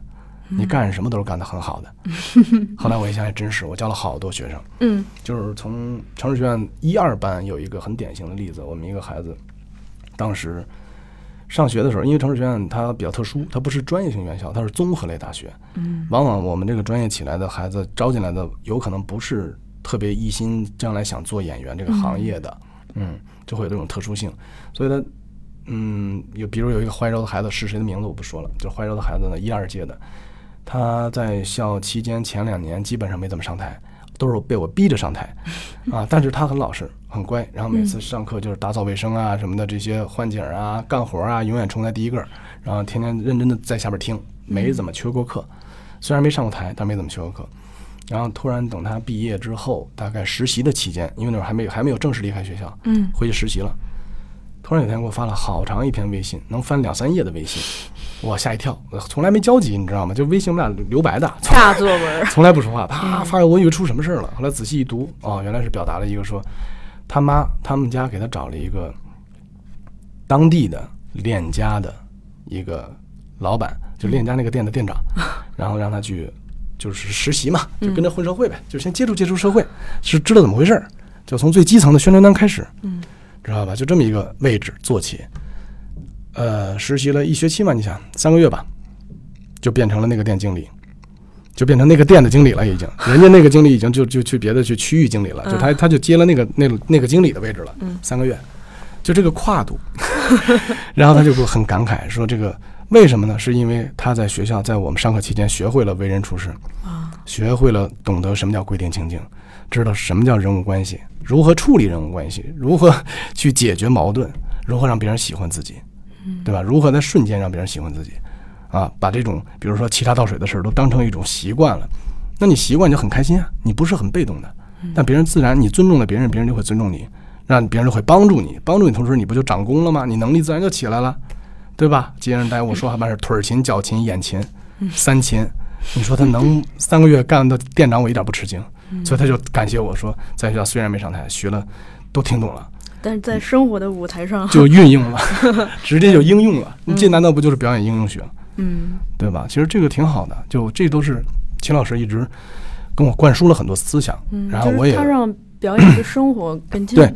你干什么都是干得很好的。(laughs) 后来我一想，还真是，我教了好多学生，嗯就是从城市学院一二班有一个很典型的例子，我们一个孩子，当时上学的时候，因为城市学院它比较特殊，它不是专业性院校，它是综合类大学。嗯往往我们这个专业起来的孩子招进来的，有可能不是特别一心将来想做演员这个行业的，嗯，就会有这种特殊性。所以他，嗯，有比如有一个怀柔的孩子，是谁的名字我不说了，就是怀柔的孩子呢，一二届的，他在校期间前两年基本上没怎么上台，都是被我逼着上台，(laughs) 啊，但是他很老实，很乖，然后每次上课就是打扫卫生啊什么的这些换景啊、干活啊，永远冲在第一个儿，然后天天认真的在下边听，没怎么缺过课，虽然没上过台，但没怎么缺过课。然后突然等他毕业之后，大概实习的期间，因为那会儿还没有还没有正式离开学校，嗯。回去实习了。突然有天给我发了好长一篇微信，能翻两三页的微信，我吓一跳，从来没交集，你知道吗？就微信我们俩留白的，从大作文。从来不说话，(laughs) 啪发给我，以为出什么事儿了。后来仔细一读，哦，原来是表达了一个说，他妈他们家给他找了一个当地的链家的一个老板，就链家那个店的店长，(laughs) 然后让他去就是实习嘛，就跟着混社会呗，就先接触接触社会，是知道怎么回事儿，就从最基层的宣传单开始，嗯知道吧？就这么一个位置做起，呃，实习了一学期嘛，你想三个月吧，就变成了那个店经理，就变成那个店的经理了，已经。(laughs) 人家那个经理已经就就去别的去区域经理了，就他他就接了那个那那个经理的位置了。三个月，就这个跨度。(laughs) 然后他就很感慨说：“这个为什么呢？是因为他在学校，在我们上课期间学会了为人处事，啊，学会了懂得什么叫规定情境，知道什么叫人物关系，如何处理人物关系，如何去解决矛盾，如何让别人喜欢自己，对吧？如何在瞬间让别人喜欢自己，啊，把这种比如说沏茶倒水的事儿都当成一种习惯了，那你习惯就很开心啊，你不是很被动的，但别人自然你尊重了别人，别人就会尊重你，让别人就会帮助你，帮助你同时你不就长功了吗？你能力自然就起来了，对吧？接人待物说话办事，腿儿勤、脚勤、眼勤，三勤。你说他能三个月干到店长，我一点不吃惊，所以他就感谢我说，在学校虽然没上台，学了都听懂了，但是在生活的舞台上，就运用了，(laughs) 直接就应用了。你这难道不就是表演应用学，嗯。对吧？其实这个挺好的，就这都是秦老师一直跟我灌输了很多思想，嗯，然后我也就是他让表演跟生活更近，(clears throat) 对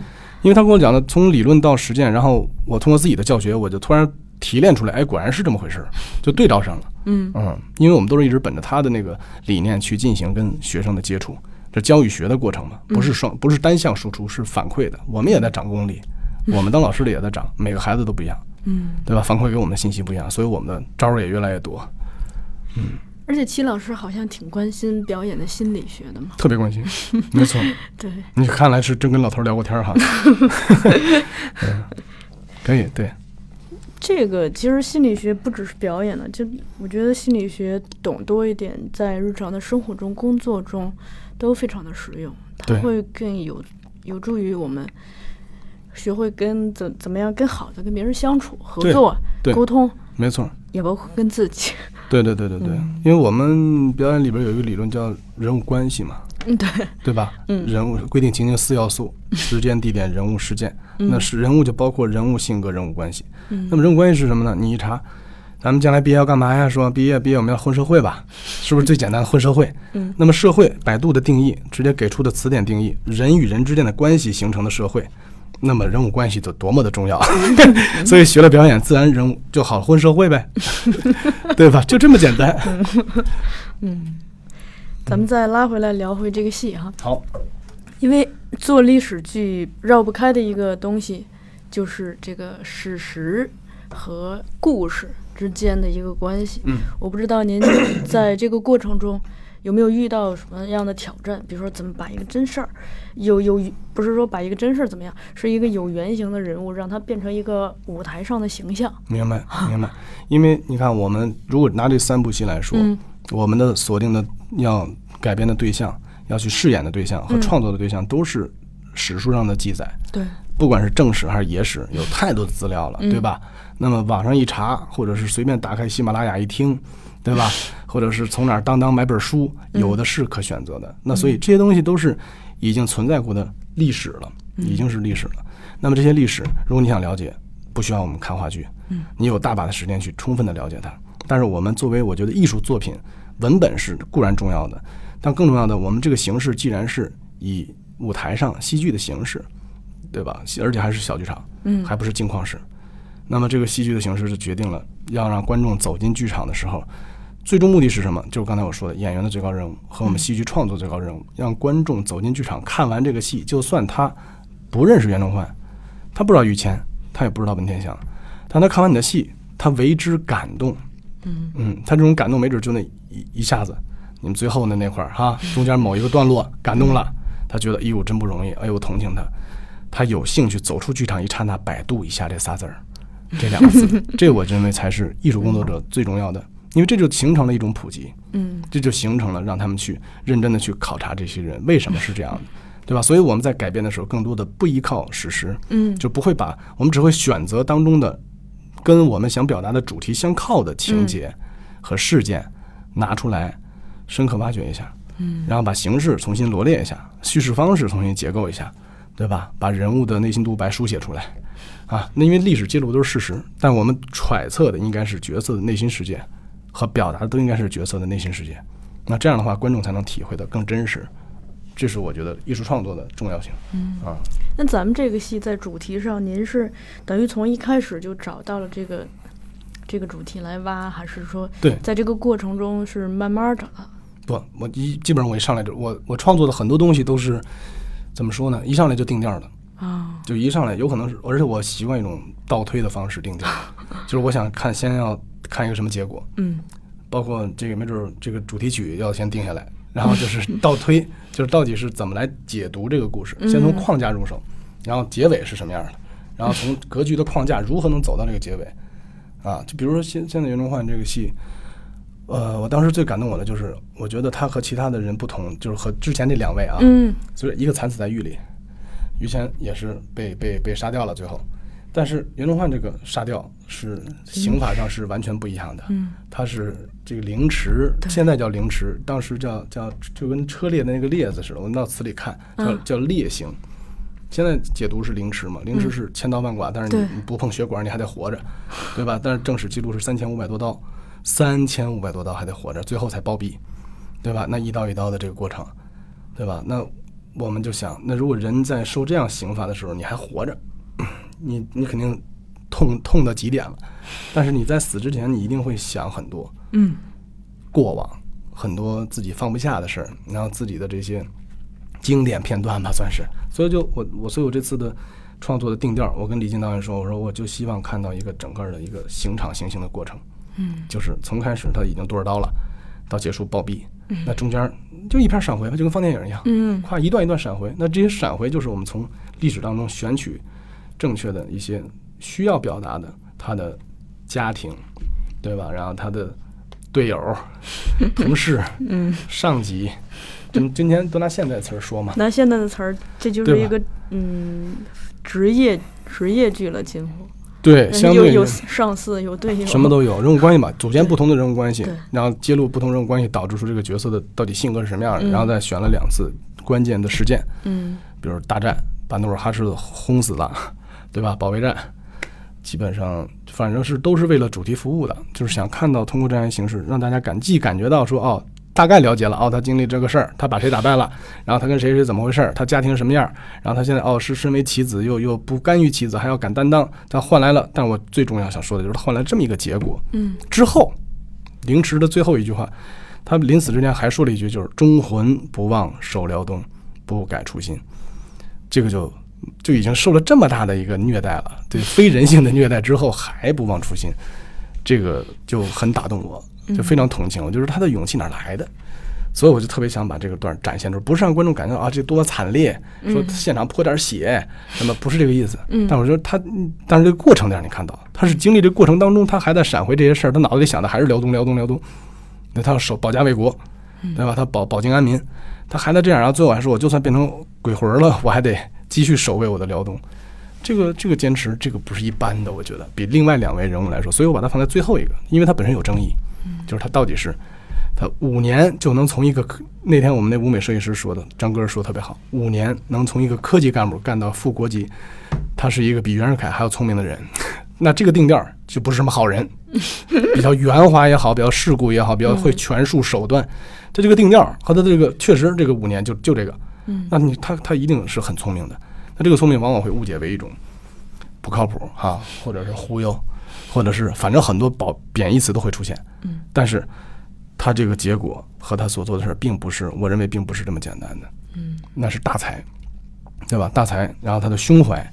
因为他跟我讲的从理论到实践，然后我通过自己的教学，我就突然提炼出来，哎，果然是这么回事儿，就对照上了。嗯。嗯，因为我们都是一直本着他的那个理念去进行跟学生的接触，这教与学的过程嘛，不是双不是单向输出，是反馈的。我们也在长功力，我们当老师的也在长，每个孩子都不一样，嗯，对吧？反馈给我们的信息不一样，所以我们的招儿也越来越多，嗯。而且齐老师好像挺关心表演的心理学的嘛，特别关心。(laughs) 没错，对，你看来是真跟老头儿聊过天儿哈。(laughs) 嗯。可以，对，这个其实心理学不只是表演的，就我觉得心理学懂多一点，在日常的生活中、工作中都非常的实用，它会更有有助于我们学会跟怎怎么样更好的跟别人相处、合作、沟通，没错。也包括跟自己。(laughs) 对对对对对，因为我们表演里边有一个理论叫人物关系嘛，嗯，对，对吧？嗯人物规定情境四要素：(laughs) 时间、地点、人物、事件。那是人物就包括人物性格、人物关系。嗯那么人物关系是什么呢？你一查，咱们将来毕业要干嘛呀？说毕业毕业我们要混社会吧，(laughs) 是不是最简单的混社会？嗯那么社会，百度的定义直接给出的词典定义，人与人之间的关系形成的社会。那么人物关系就多么的重要，(laughs) 所以学了表演，自然人物就好混社会呗，对吧？就这么简单。咱们再拉回来聊回这个戏哈，好，因为做历史剧绕不开的一个东西，就是这个史实和故事之间的一个关系。嗯，我不知道您 (coughs) 在这个过程中有没有遇到什么样的挑战？比如说怎么把一个真事儿，有有不是说把一个真事儿怎么样，是一个有原型的人物，让它变成一个舞台上的形象。明白 (laughs) 明白。因为你看，我们如果拿这三部戏来说，嗯我们的锁定的要改编的对象，要去饰演的对象和嗯创作的对象都是史书上的记载，对，不管是正史还是野史，有太多的资料了，嗯对吧？那么网上一查，或者是随便打开喜马拉雅一听，对吧？(laughs) 或者是从哪儿当当买本书，有的是可选择的。那所以这些东西都是已经存在过的历史了，已经是历史了。那么这些历史，如果你想了解，不需要我们看话剧，嗯，你有大把的时间去充分的了解它。但是我们作为我觉得艺术作品，文本是固然重要的，但更重要的，我们这个形式既然是以舞台上戏剧的形式，对吧？而且还是小剧场，嗯还不是镜框式。那么这个戏剧的形式就决定了要让观众走进剧场的时候，最终目的是什么？就是刚才我说的演员的最高任务和我们戏剧创作最高任务，让观众走进剧场看完这个戏，就算他不认识袁崇焕，他不知道于谦，他也不知道文天祥，但他看完你的戏，他为之感动。嗯。嗯，他这种感动没准就那一一下子，你们最后的那块儿哈，中间某一个段落感动了，他觉得哎呦真不容易，哎呦我同情他，他有兴趣走出剧场一刹那，百度一下这仨字儿，这两个字，(laughs) 这我认为才是艺术工作者最重要的，因为这就形成了一种普及，嗯。这就形成了让他们去认真的去考察这些人为什么是这样的，对吧？所以我们在改编的时候，更多的不依靠史实，嗯。就不会把我们只会选择当中的跟我们想表达的主题相靠的情节和事件拿出来，深刻挖掘一下，嗯，然后把形式重新罗列一下，叙事方式重新结构一下，对吧？把人物的内心独白书写出来，啊，那因为历史记录都是事实，但我们揣测的应该是角色的内心世界，和表达的都应该是角色的内心世界。那这样的话，观众才能体会的更真实，这是我觉得艺术创作的重要性。嗯。啊，那咱们这个戏在主题上，您是等于从一开始就找到了这个这个主题来挖，还是说对。在这个过程中是慢慢找的？不，我一基本上我一上来就我我创作的很多东西都是怎么说呢？一上来就定调的，啊，就一上来有可能是，而且我习惯一种倒推的方式定调，(laughs) 就是我想看先要看一个什么结果，嗯。包括这个没准儿这个主题曲要先定下来，然后就是倒推，(laughs) 就是到底是怎么来解读这个故事，先从框架入手，然后结尾是什么样的，然后从 (laughs) 格局的框架如何能走到这个结尾，啊，就比如说现现在袁崇焕这个戏。呃，我当时最感动我的就是，我觉得他和其他的人不同，就是和之前这两位啊，嗯所以一个惨死在狱里，于谦也是被被被杀掉了最后，但是袁崇焕这个杀掉是刑法上是完全不一样的，嗯他是这个凌迟，现在叫凌迟，当时叫叫就跟车裂的那个裂子似的，我们到词里看叫嗯叫裂刑。现在解读是凌迟嘛，凌迟是千刀万剐，但是你你不碰血管你还得活着，对吧？但是正史记录是三千五百多刀，三千五百多刀还得活着，最后才暴毙，对吧？那一刀一刀的这个过程，对吧？那我们就想，那如果人在受这样刑罚的时候，你还活着，(clears throat) 你你肯定痛痛到极点了。但是你在死之前，你一定会想很多嗯过往，很多自己放不下的事儿，然后自己的这些经典片段吧，算是。所以就我我所以我这次的创作的定调，我跟李进导演说，我说我就希望看到一个整个的一个刑场行刑的过程。嗯就是从开始他已经多少刀了，到结束暴毙，那中间就一片闪回吧，就跟放电影一样，嗯跨一段一段闪回。那这些闪回就是我们从历史当中选取正确的一些需要表达的他的家庭，对吧？然后他的队友、(laughs) 同事、嗯，上级，今今天都拿现代词儿说嘛，拿现代的词儿，这就是一个嗯职业职业剧了，几乎。对，相对于上司有队友，什么都有，人物关系嘛，组建不同的人物关系，然后揭露不同人物关系，导致出这个角色的到底性格是什么样的，嗯。然后再选了两次关键的事件，嗯。比如大战，把努尔哈赤轰死了，对吧？保卫战，基本上反正是都是为了主题服务的，就是想看到通过这样一形式，让大家感既感觉到说哦。大概了解了哦，他经历这个事儿，他把谁打败了，然后他跟谁谁怎么回事儿，他家庭什么样，然后他现在哦是身为棋子又又不甘于棋子，还要敢担当，他换来了，但我最重要想说的就是他换来这么一个结果，嗯之后，凌迟的最后一句话，他临死之前还说了一句，就是“忠魂不忘守辽东，不改初心”。这个就就已经受了这么大的一个虐待了，对非人性的虐待之后还不忘初心，这个就很打动我，就非常同情我，就是他的勇气哪来的？所以我就特别想把这个段儿展现出来，不是让观众感觉到啊这多惨烈，说现场泼点血，什么不是这个意思。嗯但我觉得他，嗯但是这个过程得让你看到，他是经历这个过程当中，他还在闪回这些事儿，他脑子里想的还是辽东，辽东，辽东。那他要守保家卫国，对吧？他保保境安民，他还在这样，然后最后还说，我就算变成鬼魂了，我还得继续守卫我的辽东。这个这个坚持，这个不是一般的，我觉得比另外两位人物来说，所以我把它放在最后一个，因为它本身有争议，就是他到底是他五年就能从一个科那天我们那舞美设计师说的，张哥说特别好，五年能从一个科级干部干到副国级，他是一个比袁世凯还要聪明的人，(laughs) 那这个定调儿就不是什么好人，(laughs) 比较圆滑也好，比较世故也好，比较会权术手段，他这个定调儿和他这个确实这个五年就就这个，嗯那你他他一定是很聪明的，那这个聪明往往会误解为一种不靠谱哈、或者是忽悠，或者是反正很多褒贬义词都会出现，嗯，但是他这个结果和他所做的事儿，并不是我认为并不是这么简单的，嗯，那是大才，对吧？大才，然后他的胸怀，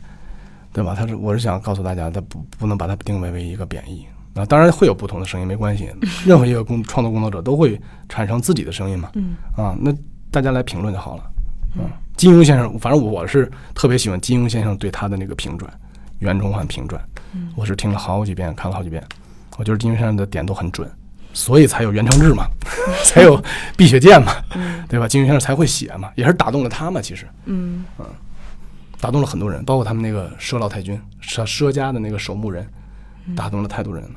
对吧？他是我是想告诉大家，他不不能把它定位为一个贬义。啊，当然会有不同的声音，没关系。(laughs) 任何一个工创作工作者都会产生自己的声音嘛。嗯啊，那大家来评论就好了。啊，金庸先生，反正我是特别喜欢金庸先生对他的那个评传，袁崇焕评传，我是听了好几遍，看了好几遍。我觉得金庸先生的点都很准，所以才有袁承志嘛，(laughs) (laughs) 才有碧血剑嘛，对吧？金庸先生才会写嘛，也是打动了他嘛。其实嗯打动了很多人，包括他们那个佘老太君，佘佘家的那个守墓人，打动了太多人了。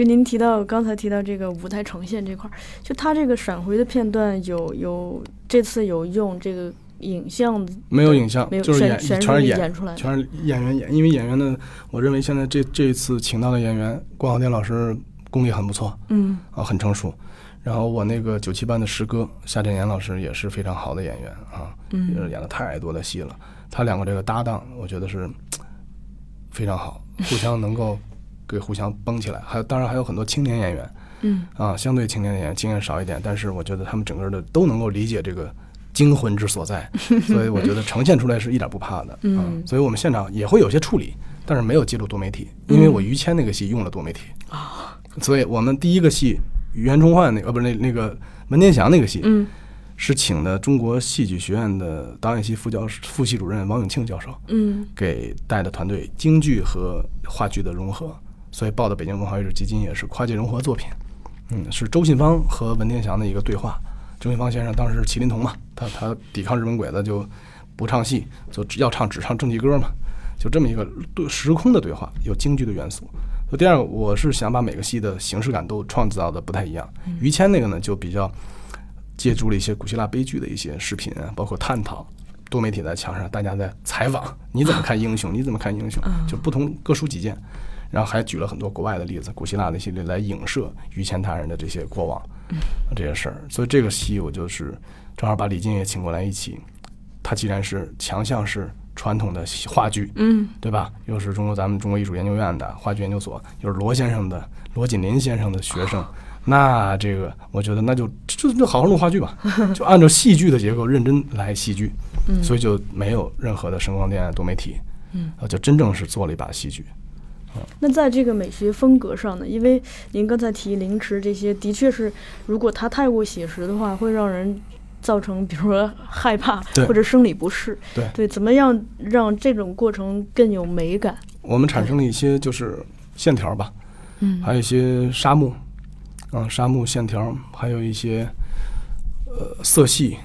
就您提到刚才提到这个舞台呈现这块儿，就他这个闪回的片段有有这次有用这个影像的没有影像没有就是演全全全是演演出来的，全是演员演，因为演员的，我认为现在这这一次请到的演员，关晓天老师功力很不错嗯啊，很成熟。然后我那个九七班的师哥夏振言老师也是非常好的演员啊，也是嗯演了太多的戏了。他两个这个搭档，我觉得是非常好，互相能够给互相绷起来。还有当然还有很多青年演员嗯啊，相对青年演员经验少一点，但是我觉得他们整个的都能够理解这个惊魂之所在，所以我觉得呈现出来是一点不怕的。(laughs) 嗯啊所以我们现场也会有些处理，但是没有记录多媒体，因为我于谦那个戏用了多媒体啊，所以我们第一个戏语言冲幻那个呃不是那那个文天祥那个戏，嗯是请的中国戏剧学院的导演系副教授、副系主任王永庆教授嗯给带的团队，京剧和话剧的融合，所以报的北京文化艺术基金也是跨界融合作品。嗯，是周信芳和文天祥的一个对话。周信芳先生当时是麒麟童嘛，他他抵抗日本鬼子就不唱戏，就只要唱只唱正气歌嘛，就这么一个对时空的对话，有京剧的元素。第二个，我是想把每个戏的形式感都创造的不太一样。于谦那个呢，就比较借助了一些古希腊悲剧的一些视频啊，包括探讨。多媒体在墙上，大家在采访，你怎么看英雄？你怎么看英雄？就不同各抒己见，然后还举了很多国外的例子，古希腊的一些来影射于谦他人的这些过往这些事儿。所以这个戏我就是正好把李进也请过来一起。他既然是强项是传统的话剧，嗯对吧？又是中国咱们中国艺术研究院的话剧研究所，又是罗先生的罗锦林先生的学生，那这个我觉得那就就就好好弄话剧吧，(laughs) 就按照戏剧的结构认真来戏剧，嗯所以就没有任何的声光电多媒体，嗯，就真正是做了一把戏剧。那在这个美学风格上呢，因为您刚才提凌迟这些，的确是，如果它太过写实的话，会让人造成比如说害怕对或者生理不适。对对，怎么样让这种过程更有美感？我们产生了一些就是线条吧，嗯还有一些沙漠，啊，沙漠线条，还有一些呃色系，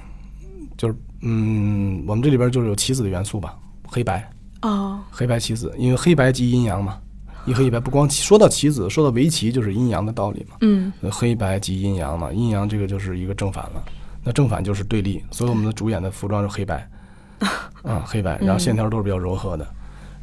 就是嗯，我们这里边就是有棋子的元素吧，黑白，啊，黑白棋子，因为黑白即阴阳嘛，一黑一白不光棋说到棋子，说到围棋就是阴阳的道理嘛，嗯。呃黑白即阴阳嘛，阴阳这个就是一个正反了，那正反就是对立，所以我们的主演的服装是黑白，(laughs) 啊黑白，然后线条都是比较柔和的，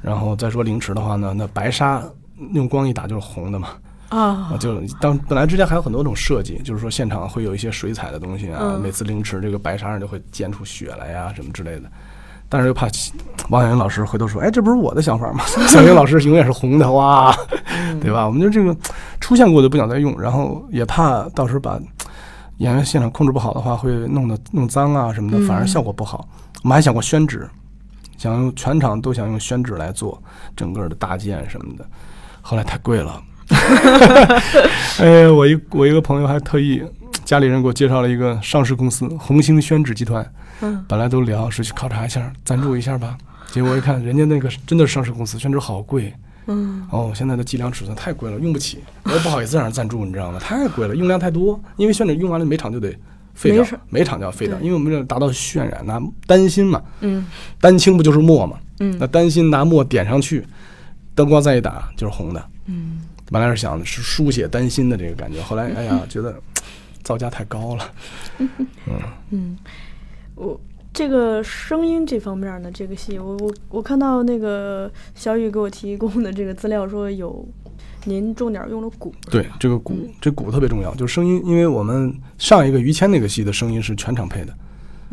然后再说凌迟的话呢，那白纱用光一打就是红的嘛，啊，啊，就当本来之前还有很多种设计，就是说现场会有一些水彩的东西啊，嗯。每次凌迟这个白纱上就会溅出血来呀、什么之类的。但是又怕王小英老师回头说：“哎，这不是我的想法吗？” (laughs) (laughs) 小英老师永远是红的，哇，对吧？我们就这个出现过的不想再用，然后也怕到时候把演员现场控制不好的话，会弄得弄脏啊什么的，反而效果不好。我们还想过宣纸，想用全场都想用宣纸来做整个的搭建什么的，后来太贵了。(laughs) 哎，我一我一个朋友还特意，家里人给我介绍了一个上市公司红星宣纸集团，嗯。本来都聊是去考察一下，赞助一下吧。结果一看，人家那个真的是上市公司，宣纸好贵。嗯。哦，现在的计量尺寸太贵了，用不起，我也不好意思让人赞助，你知道吗？太贵了，用量太多，因为宣纸用完了每场就得废掉，每场就要废掉，因为我们这达到渲染，拿丹心嘛，嗯。丹青不就是墨嘛？嗯。那丹心拿墨点上去，灯光再一打就是红的。嗯。本来是想是书写丹心的这个感觉，后来哎呀，觉得 (tsk) 造价太高了。(laughs) 嗯。嗯，我。这个声音这方面呢，这个戏我我我看到那个小雨给我提供的这个资料说有您重点用了鼓，对，这个鼓，这鼓特别重要，就是声音，因为我们上一个于谦那个戏的声音是全场配的，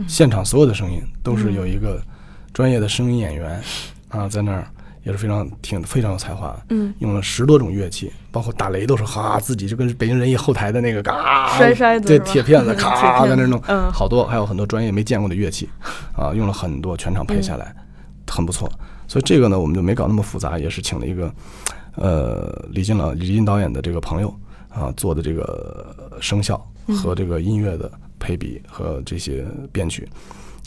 现场所有的声音都是有一个专业的声音演员啊在那儿，也是非常挺非常有才华，嗯。用了十多种乐器，包括打雷都是哈自己就跟北京人艺后台的那个嘎摔筛子对铁片子 (laughs) 铁咔在那弄，嗯。好多还有很多专业没见过的乐器啊，用了很多全场配下来，很不错。所以这个呢，我们就没搞那么复杂，也是请了一个呃李金老李金导演的这个朋友啊做的这个声效和这个音乐的配比和这些编曲。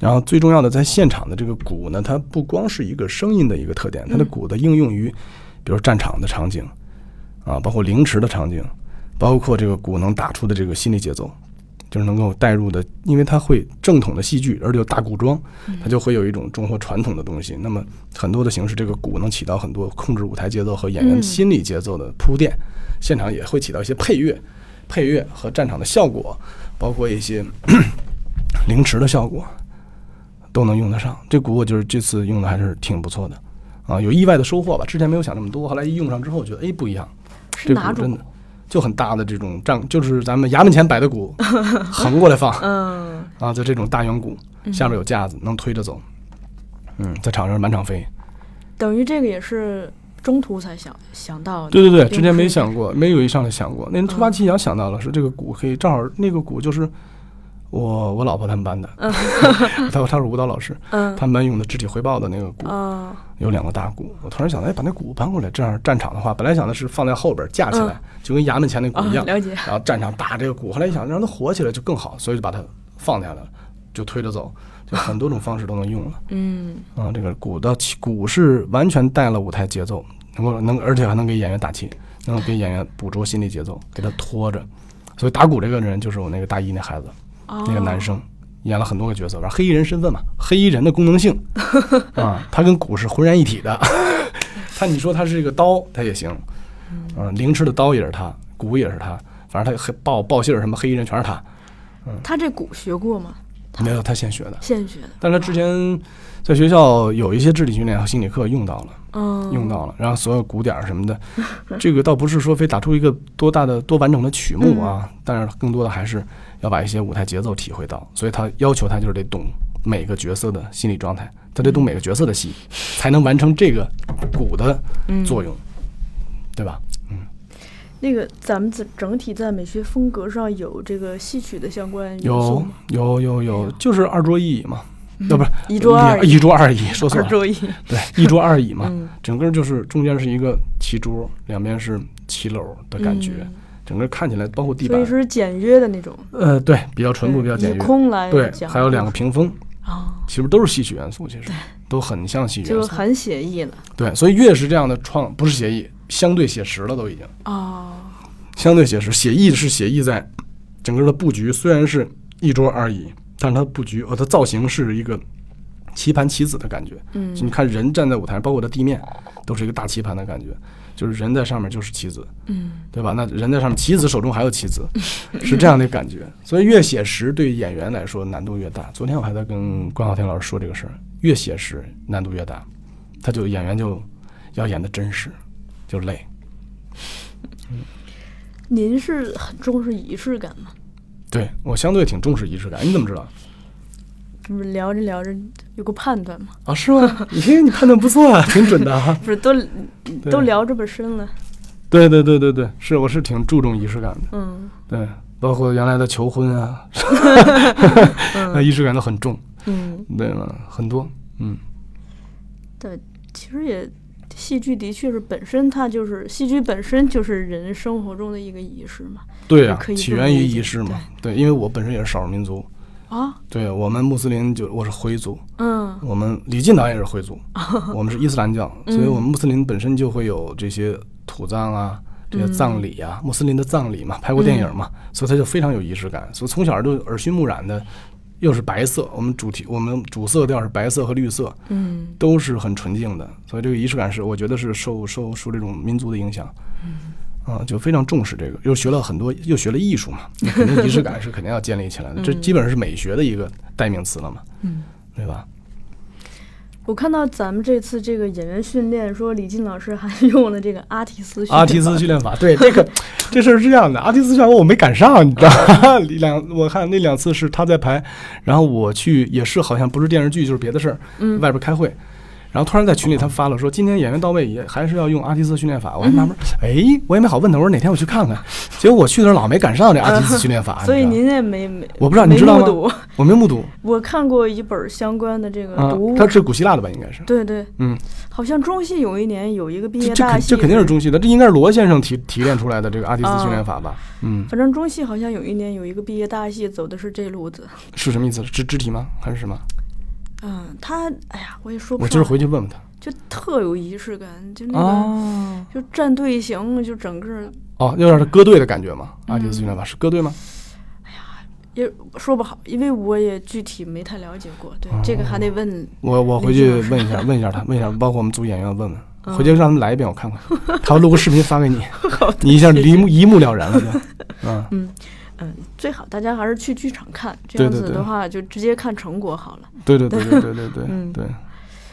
然后最重要的，在现场的这个鼓呢，它不光是一个声音的一个特点，它的鼓的应用于，比如战场的场景，啊，包括凌迟的场景，包括这个鼓能打出的这个心理节奏，就是能够带入的，因为它会正统的戏剧，而且有大古装，它就会有一种中国传统的东西。那么很多的形式，这个鼓能起到很多控制舞台节奏和演员嗯心理节奏的铺垫，现场也会起到一些配乐、配乐和战场的效果，包括一些 (clears throat) 凌迟的效果。都能用得上。这鼓我就是这次用的还是挺不错的，啊，有意外的收获吧。之前没有想那么多，后来一用上之后，觉得哎不一样。这鼓真的就很大的这种帐，就是咱们衙门前摆的鼓，(laughs) 横过来放嗯 (laughs) 啊，就这种大圆鼓，下面有架子，能推着走。嗯，在场上满场飞。等于这个也是中途才想想到的。对对对，之前没想过，没有一上来想过。那天突发奇想想到了，说这个鼓可以正好那个鼓就是我我老婆他们班的，(laughs) 他他是舞蹈老师，嗯。他们班用的肢体汇报的那个鼓。啊有两个大鼓，我突然想到，哎，把那鼓搬过来，这样战场的话，本来想的是放在后边架起来，就跟衙门前那鼓啊一样，了解。然后战场打这个鼓。后来一想，让它火起来就更好，所以就把它放下来了，就推着走，就很多种方式都能用了。嗯。啊，这个鼓的鼓是完全带了舞台节奏，能够能，而且还能给演员打气，能够给演员捕捉心理节奏，给他拖着。所以打鼓这个人就是我那个大一那孩子，哦那个男生，演了很多个角色，然后黑衣人身份嘛，黑衣人的功能性 (laughs) 啊，他跟鼓是浑然一体的。(laughs) 他你说他是一个刀，他也行，嗯，凌迟的刀也是他，鼓也是他，反正他黑报报信儿什么黑衣人全是他，嗯他这鼓学过吗？没有他现学的。现学的。但他之前在学校有一些智力训练和心理课用到了。嗯，用到了，然后所有鼓点儿什么的，这个倒不是说非打出一个多大的多完整的曲目啊，但是更多的还是要把一些舞台节奏体会到，所以他要求他就是得懂每个角色的心理状态，他得懂每个角色的戏，才能完成这个鼓的作用，对吧？嗯那个咱们整整体在美学风格上有这个戏曲的相关有？有有有，就是二桌一椅嘛，要不是一桌二两一桌二椅，说错了，二桌一。对，一桌二椅嘛，嗯整个就是中间是一个棋桌，两边是棋篓的感觉，嗯整个看起来包括地板所以，是简约的那种，呃，对，比较淳朴，比较简约。空来对，还有两个屏风，啊，其实都是戏曲元素，其实都很像戏曲元素。就很写意了对，所以越是这样的创，不是写意，相对写实了都已经。哦。相对写实，写意是写意在整个的布局，虽然是一桌而已，但是它布局和它造型是一个棋盘棋子的感觉。嗯你看人站在舞台，包括它地面，都是一个大棋盘的感觉，就是人在上面就是棋子，嗯对吧？那人在上面，棋子手中还有棋子，是这样的感觉。所以越写实对演员来说难度越大。昨天我还在跟关浩天老师说这个事儿，越写实难度越大，他就演员就要演的真实，就累。您是很重视仪式感吗？对我相对挺重视仪式感，你怎么知道？不是聊着聊着有个判断吗？啊，是吗？(laughs) 咦，你判断不错啊，(laughs) 挺准的啊。不是都对都聊这么深了，对对对对对，是我是挺注重仪式感的。嗯对，包括原来的求婚啊，(laughs) 那仪式感都很重，嗯，对吗？很多，嗯，对，其实也戏剧的确是本身它就是戏剧本身就是人生活中的一个仪式嘛。对呀、可以起源于仪式嘛。对，因为我本身也是少数民族，啊，对我们穆斯林就我是回族，嗯我们李进导演是回族，(laughs) 我们是伊斯兰教，所以我们穆斯林本身就会有这些土葬啊。这些葬礼啊，穆斯林的葬礼嘛，拍过电影嘛，所以他就非常有仪式感。所以从小就耳熏目染的，又是白色，我们主题我们主色调是白色和绿色，嗯都是很纯净的。所以这个仪式感是我觉得是受受受这种民族的影响，啊，就非常重视这个。又学了很多，又学了艺术嘛，那肯定仪式感是肯定要建立起来的。(laughs) 这基本上是美学的一个代名词了嘛，嗯。对吧？我看到咱们这次这个演员训练，说李进老师还用了这个阿提斯训阿提斯练训练法，对这个这事儿是这样的，阿提斯训练法我没赶上，你知道吗？(laughs) 两我看那两次是他在排，然后我去也是好像不是电视剧就是别的事儿，嗯外边开会。然后突然在群里他发了说，今天演员到位也还是要用阿提斯训练法。我还纳闷儿，哎，我也没好问他，我说哪天我去看看。结果我去的时候老没赶上这阿提斯训练法，所以您也没没，我不知道你知道吗我没目睹我看过一本相关的这个啊读物，，他是古希腊的吧？应该是，对对，嗯，好像中戏有一年有一个毕业大戏，这肯这肯定是中戏的，这应该是罗先生提提炼出来的这个阿提斯训练法吧？嗯，反正中戏好像有一年有一个毕业大戏走的是这路子。是什么意思？肢肢体吗？还是什么？嗯，他哎呀，我也说不我今儿回去问问他。就特有仪式感，就那个、哦就站队形，就整个哦，有点是歌队的感觉吗？阿迪斯训练吧是歌队吗？也说不好，因为我也具体没太了解过。对，这个还得问。我我回去问一下，(laughs) 问一下他，问一下，包括我们组演员问问，嗯回去让他们来一遍，我看看，(laughs) 他要录个视频发给你，你一下一目一目了然了就，(laughs) 嗯，嗯，最好大家还是去剧场看，这样子的话就直接看成果好了。对对对对对对对嗯对。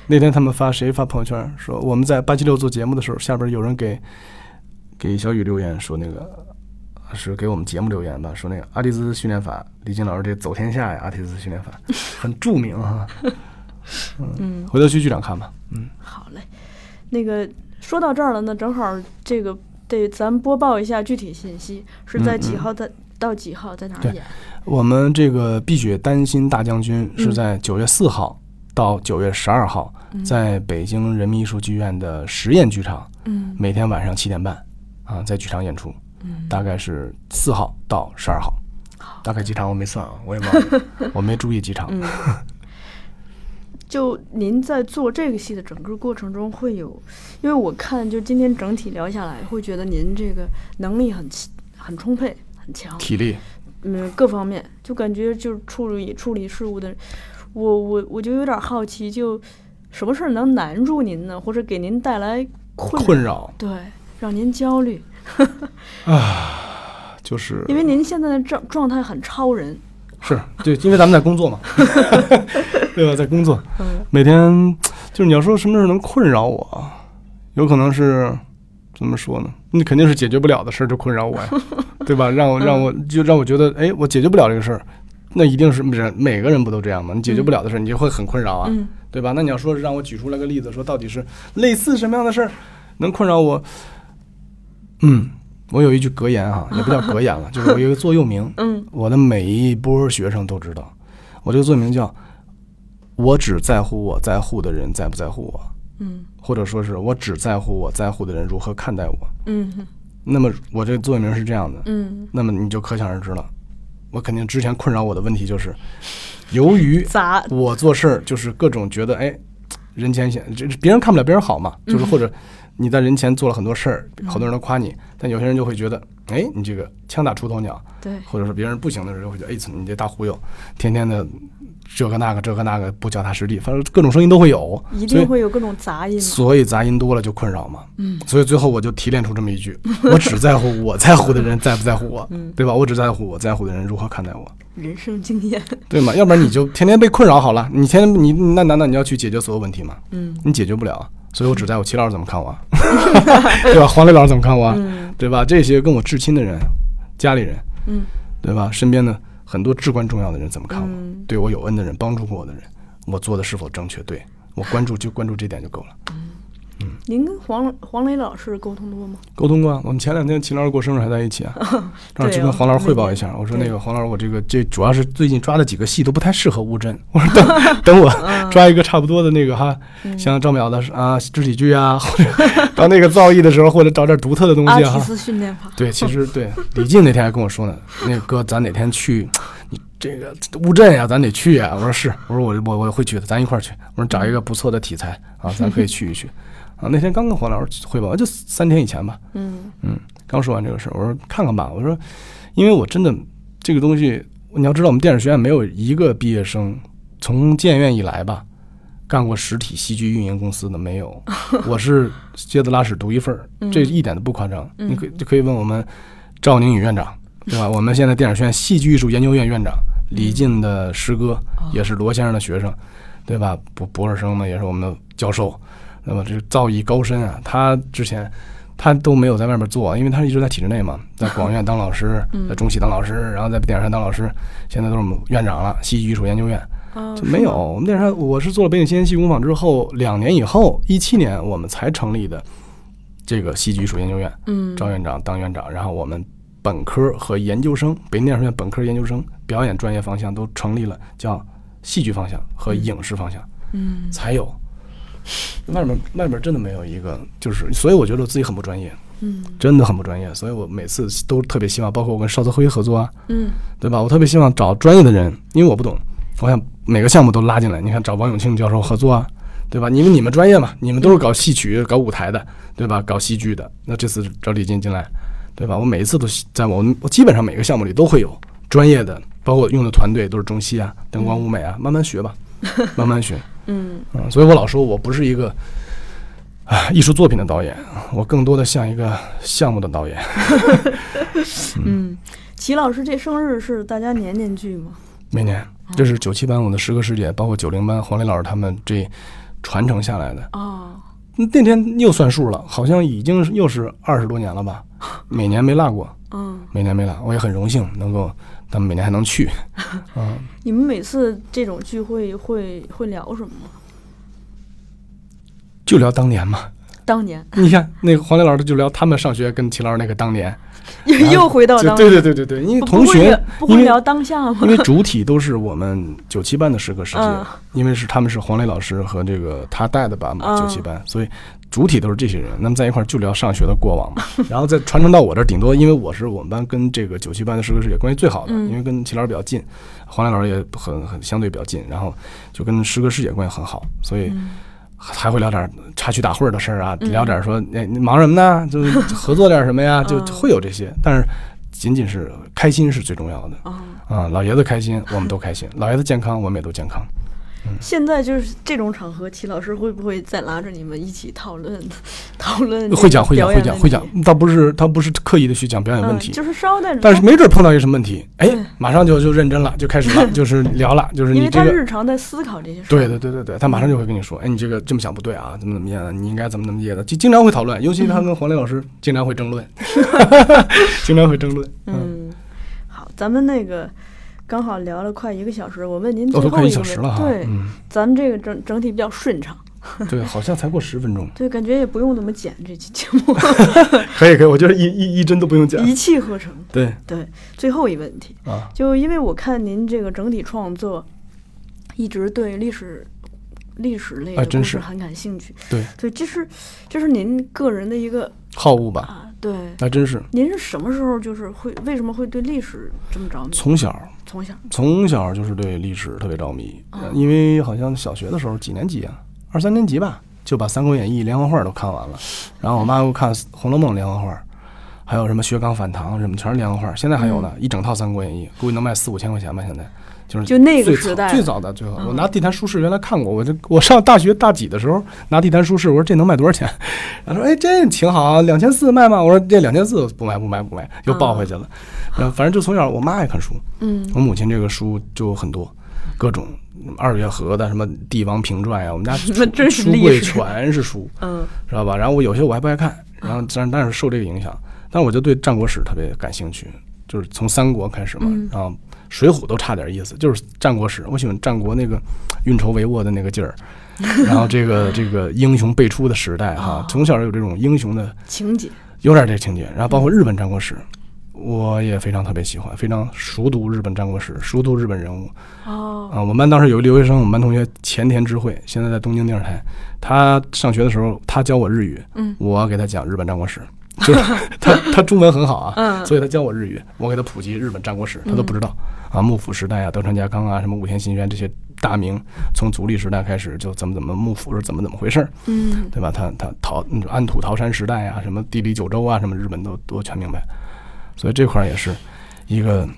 那天他们发谁发朋友圈说我们在八七六做节目的时候，下边有人给给小雨留言说那个是给我们节目留言吧，说那个阿蒂兹训练法，李金老师这走天下呀，阿蒂兹训练法很著名啊。嗯，回头去剧场看吧。嗯，好嘞。那个说到这儿了，那正好这个得咱播报一下具体信息，是在几号的、到几号在哪儿嗯对演？我们这个《碧血丹心大将军》是嗯在九月四号到九月十二号，嗯在北京人民艺术剧院的实验剧场，嗯每天晚上七点半啊，在剧场演出，嗯，大概是四号到十二号。大概几场我没算啊，我也忘了，(laughs) 我没注意几场。嗯，(laughs) 就您在做这个戏的整个过程中，会有，因为我看就今天整体聊下来，会觉得您这个能力很很充沛，很强，体力，嗯，各方面就感觉就是处理处理事务的，我我我就有点好奇，就什么事儿能难住您呢，或者给您带来困困扰对，让您焦虑 (laughs) 啊，就是因为您现在的状状态很超人，是对，因为咱们在工作嘛，(laughs) 对吧？在工作，嗯每天就是你要说什么事儿能困扰我，有可能是怎么说呢？那肯定是解决不了的事儿就困扰我呀，对吧？让我让我就让我觉得，哎，我解决不了这个事儿，那一定是人每个人不都这样吗？你解决不了的事儿，你就会很困扰啊，嗯对吧？那你要说让我举出来个例子，说到底是类似什么样的事儿能困扰我？嗯，我有一句格言哈、也不叫格言了，就是我有一个座右铭，嗯 (laughs) 我的每一波学生都知道，我这个座右铭叫“我只在乎我在乎的人在不在乎我”，嗯或者说是我只在乎我在乎的人如何看待我。嗯那么我这个座右铭是这样的，嗯，那么你就可想而知了。我肯定之前困扰我的问题就是，由于 (laughs) 咋我做事儿就是各种觉得哎，人前显这别人看不了别人好嘛，就是或者你在人前做了很多事儿，好多人都夸你，但有些人就会觉得哎，你这个枪打出头鸟，对，或者说别人不行的时候会觉得，哎，你这大忽悠，天天的这个那个这个那个不脚踏实地，反正各种声音都会有，一定会有各种杂音嘛，所以杂音多了就困扰嘛。嗯，所以最后我就提炼出这么一句：我只在乎我在乎的人在不在乎我，嗯 (laughs) 对吧？我只在乎我在乎的人如何看待我，人生经验，对吗？要不然你就天天被困扰好了，你天天你那难道你要去解决所有问题吗？嗯你解决不了啊。所以我只在乎齐老师怎么看我啊，(laughs) 对吧？黄磊老师怎么看我啊，嗯对吧？这些跟我至亲的人、家里人，嗯对吧？身边的很多至关重要的人怎么看我？嗯对我有恩的人，帮助过我的人，我做的是否正确？对我关注就关注这点就够了。您跟黄黄磊老师沟通多吗？沟通过啊，我们前两天秦老师过生日还在一起啊，(laughs) 正好去跟黄老师汇报一下。我说那个黄老师，我这个这主要是最近抓的几个戏都不太适合乌镇，我说等 (laughs) 等我 (laughs) 抓一个差不多的那个哈，像赵淼的啊肢体剧啊，或者到那个造诣的时候，或者找点独特的东西啊哈。训练法，对，其实对李静那天还跟我说呢，那个哥，咱哪天去？你这个乌镇呀，咱得去呀。我说是，我说我我我会去的，咱一块儿去。我说找一个不错的题材啊，咱可以去一去。啊，那天刚跟黄老师汇报，就三天以前吧。嗯嗯，刚说完这个事儿，我说看看吧。我说，因为我真的这个东西，你要知道，我们电影学院没有一个毕业生从建院以来吧，干过实体戏剧运营公司的没有。(laughs) 我是接的拉屎独一份儿，这一点都不夸张。你可以就可以问我们赵宁宇院长，对吧？我们现在电影学院戏剧艺术研究院院长李进的师哥，也是罗先生的学生，对吧？博博士生呢，也是我们的教授。那么这个造诣高深啊，他之前他都没有在外面做，因为他一直在体制内嘛，在广院当老师，(laughs) 在中戏当老师，然后在电影山当老师，现在都是我们院长了，戏剧艺术研究院。哦就没有，我们电视上我是做了北京新闻戏剧工坊之后，两年以后，一七年我们才成立的这个戏剧艺术研究院，嗯赵院长当院长，然后我们本科和研究生，北京电影学院本科研究生表演专业方向都成立了，叫戏剧方向和影视方向，嗯才有。外面外面真的没有一个，就是，所以我觉得我自己很不专业，嗯真的很不专业，所以我每次都特别希望，包括我跟邵泽辉合作啊，嗯对吧？我特别希望找专业的人，因为我不懂，我想每个项目都拉进来。你看，找王永庆教授合作啊，对吧？因为你们专业嘛，你们都是搞戏曲、搞舞台的，对吧？搞戏剧的。那这次找李进进来，对吧？我每一次都在我基本上每个项目里都会有专业的，包括用的团队都是中戏啊、灯光、舞美啊，慢慢学吧，慢慢学。嗯嗯，所以我老说我不是一个啊艺术作品的导演，我更多的像一个项目的导演。(laughs) 嗯，齐老师这生日是大家年年聚吗？每年，这是九七班我的师哥师姐，包括九零班黄磊老师他们这传承下来的。哦，那天又算数了，好像已经是又是二十多年了吧？(laughs) 每年没落过，嗯，每年没落，我也很荣幸能够，他们每年还能去，(laughs) 嗯，你们每次这种聚会会会聊什么？吗？就聊当年嘛。当年。(laughs) 你看那个黄磊老师就聊他们上学跟齐老师那个当年，又又回到当年，对对对对对，因为同学不会聊，当下吗？因？为主体都是我们九七班的师哥师姐，嗯。因为是他们是黄磊老师和这个他带的班嘛，嗯。九七班，所以主体都是这些人。那么在一块儿就聊上学的过往嘛，(laughs) 然后再传承到我这儿，顶多因为我是我们班跟这个九七班的师哥师姐关系最好的，嗯因为跟齐老师比较近，黄磊老师也很很相对比较近，然后就跟师哥师姐关系很好，所以。嗯还会聊点插曲打会的事儿啊，嗯聊点说，哎，你忙什么呢？就是合作点什么呀？就会有这些，但是仅仅是开心是最重要的。啊，啊，老爷子开心，我们都开心；老爷子健康，我们也都健康。现在就是这种场合，齐老师会不会再拉着你们一起讨论 (laughs) 讨论？会讲，会讲，会讲，会讲。倒不是，他不是刻意的去讲表演问题，嗯，就是稍带着，但是没准碰到一个什么问题，哎，马上就就认真了，就开始了，(laughs) 就是聊了，就是因为他你这个。日常在思考这些事。对对对对对，他马上就会跟你说，哎，你这个这么想不对啊，怎么怎么样的，你应该怎么怎么业的，就经常会讨论，尤其他跟黄磊老师经常会争论，经常会争论。嗯，嗯，(laughs) 好，咱们那个刚好聊了快一个小时，我问您最后一个一小时了哈。问对，嗯，咱们这个整整体比较顺畅，对，好像才过十分钟。(laughs) 对，感觉也不用怎么剪这期节目，(laughs) 可以可以，我觉得一一一帧都不用剪。一气呵成。对对，最后一问题，啊，就因为我看您这个整体创作，一直对历史历史类的故事很感兴趣。对，对，这是这是您个人的一个好恶吧，啊，对。还真是您是什么时候就是会为什么会对历史这么着迷？从小从小，从小就是对历史特别着迷，因为好像小学的时候几年级啊，二三年级吧，就把《三国演义》连环画都看完了，然后我妈又看《红楼梦》连环画，还有什么薛刚反唐什么，全是连环画。现在还有呢，一整套《三国演义》，估计能卖四五千块钱吧。现在就是就那个最时代早最早的最早，嗯我拿地摊书市原来看过，我这我上大学大几的时候拿地摊书市，我说这能卖多少钱？然后说哎这挺好啊，两千四卖吗？我说这两千四不卖不卖不卖，又抱回去了。然后反正就从小我妈爱看书，嗯我母亲这个书就很多，各种二月河的什么帝王平传呀，我们家书柜全是书，嗯知道吧？然后我有些我还不爱看，然后但但是受这个影响，但是我就对战国史特别感兴趣，就是从三国开始嘛，嗯然后水浒都差点意思，就是战国史，我喜欢战国那个运筹帷幄的那个劲儿。(laughs) 然后这个这个英雄辈出的时代哈哦，从小有这种英雄的情节，有点这情节，然后包括日本战国史，我也非常特别喜欢，非常熟读日本战国史，熟读日本人物哦，啊。我们班当时有一留学生，我们班同学前田智慧，现在在东京电视台。他上学的时候，他教我日语，嗯我给他讲日本战国史，(laughs) 就是他他中文很好啊，嗯所以他教我日语，我给他普及日本战国史，他都不知道啊。幕府时代啊，德川家康啊，什么武田信玄这些大名，从足利时代开始就怎么怎么幕府是怎么怎么回事儿，嗯对吧？他他桃嗯安土桃山时代啊，什么地理九州啊，什么日本都都全明白，所以这块儿也是一个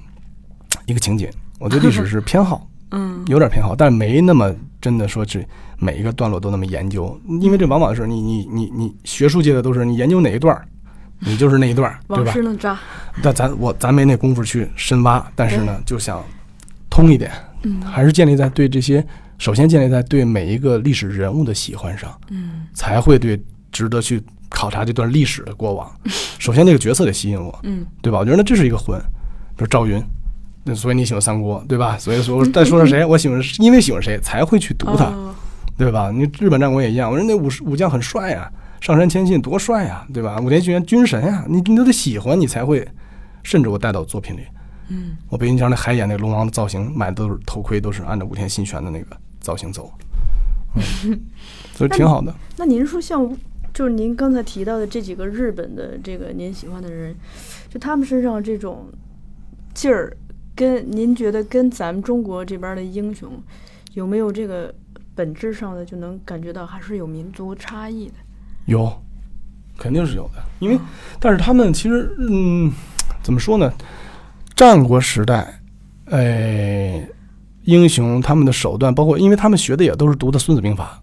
一个情节。我对历史是偏好，(laughs) 嗯有点偏好，但没那么真的说去每一个段落都那么研究，因为这往往是你你你你学术界的都是你研究哪一段儿，你就是那一段儿，对吧往事？能扎，但咱我咱没那功夫去深挖，但是呢，就想通一点，嗯还是建立在对这些，首先建立在对每一个历史人物的喜欢上。嗯才会对值得去考察这段历史的过往。(laughs) 首先，这个角色得吸引我，嗯对吧？我觉得这是一个魂，比如赵云，那所以你喜欢三国，对吧？所以说 (laughs) 再说说谁，我喜欢，因为喜欢谁才会去读他，哦对吧？你日本战国也一样，我说那武士武将很帅呀、上杉谦信多帅呀、对吧？武田信玄军神呀、你你都得喜欢，你才会，甚至我带到作品里。嗯我北京腔那海眼那龙王的造型，买的都是头盔，都是按照武田信玄的那个造型走，嗯，(laughs) 所以挺好的。那您说像就是您刚才提到的这几个日本的这个您喜欢的人，就他们身上这种劲儿，跟您觉得跟咱们中国这边的英雄有没有这个本质上的就能感觉到还是有民族差异的？有，肯定是有的，因为但是他们其实，嗯，怎么说呢？战国时代，哎，英雄他们的手段，包括因为他们学的也都是读的《孙子兵法》，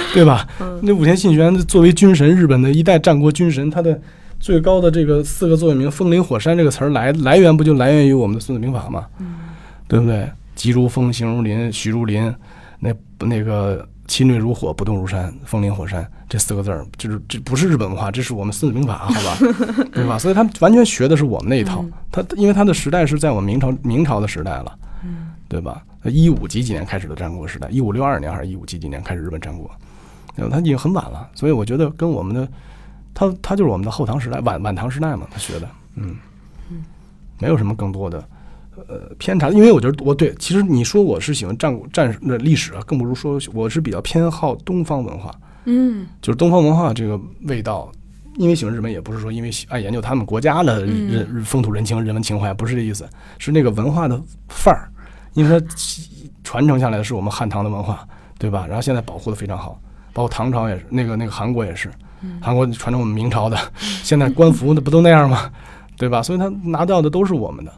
(laughs) 对吧？嗯那武田信玄作为军神，日本的一代战国军神，他的最高的这个四个座右铭“风林火山”这个词儿来来源不就来源于我们的《孙子兵法》吗？嗯对不对？疾如风，行如林，徐如林，那那个侵略如火，不动如山，风林火山，这四个字儿，就是这不是日本文化，这是我们孙子兵法，好吧，对吧？所以他完全学的是我们那一套。他因为他的时代是在我们明朝明朝的时代了，对吧？一五几几年开始的战国时代，一五六二年还是一五几几年开始日本战国，对吧？他已经很晚了，所以我觉得跟我们的他他就是我们的后唐时代、晚晚唐时代嘛，他学的，嗯，没有什么更多的呃偏差。因为我觉得我对，其实你说我是喜欢战国战的历史啊，更不如说我是比较偏好东方文化。嗯，就是东方文化这个味道，因为喜欢日本，也不是说因为喜爱研究他们国家的人日风土人情、人文情怀，不是这意思，是那个文化的范儿，因为它传承下来的是我们汉唐的文化，对吧？然后现在保护的非常好，包括唐朝也是，那个那个韩国也是，韩国传承我们明朝的，(laughs) 现在官服的不都那样吗？对吧？所以他拿到的都是我们的，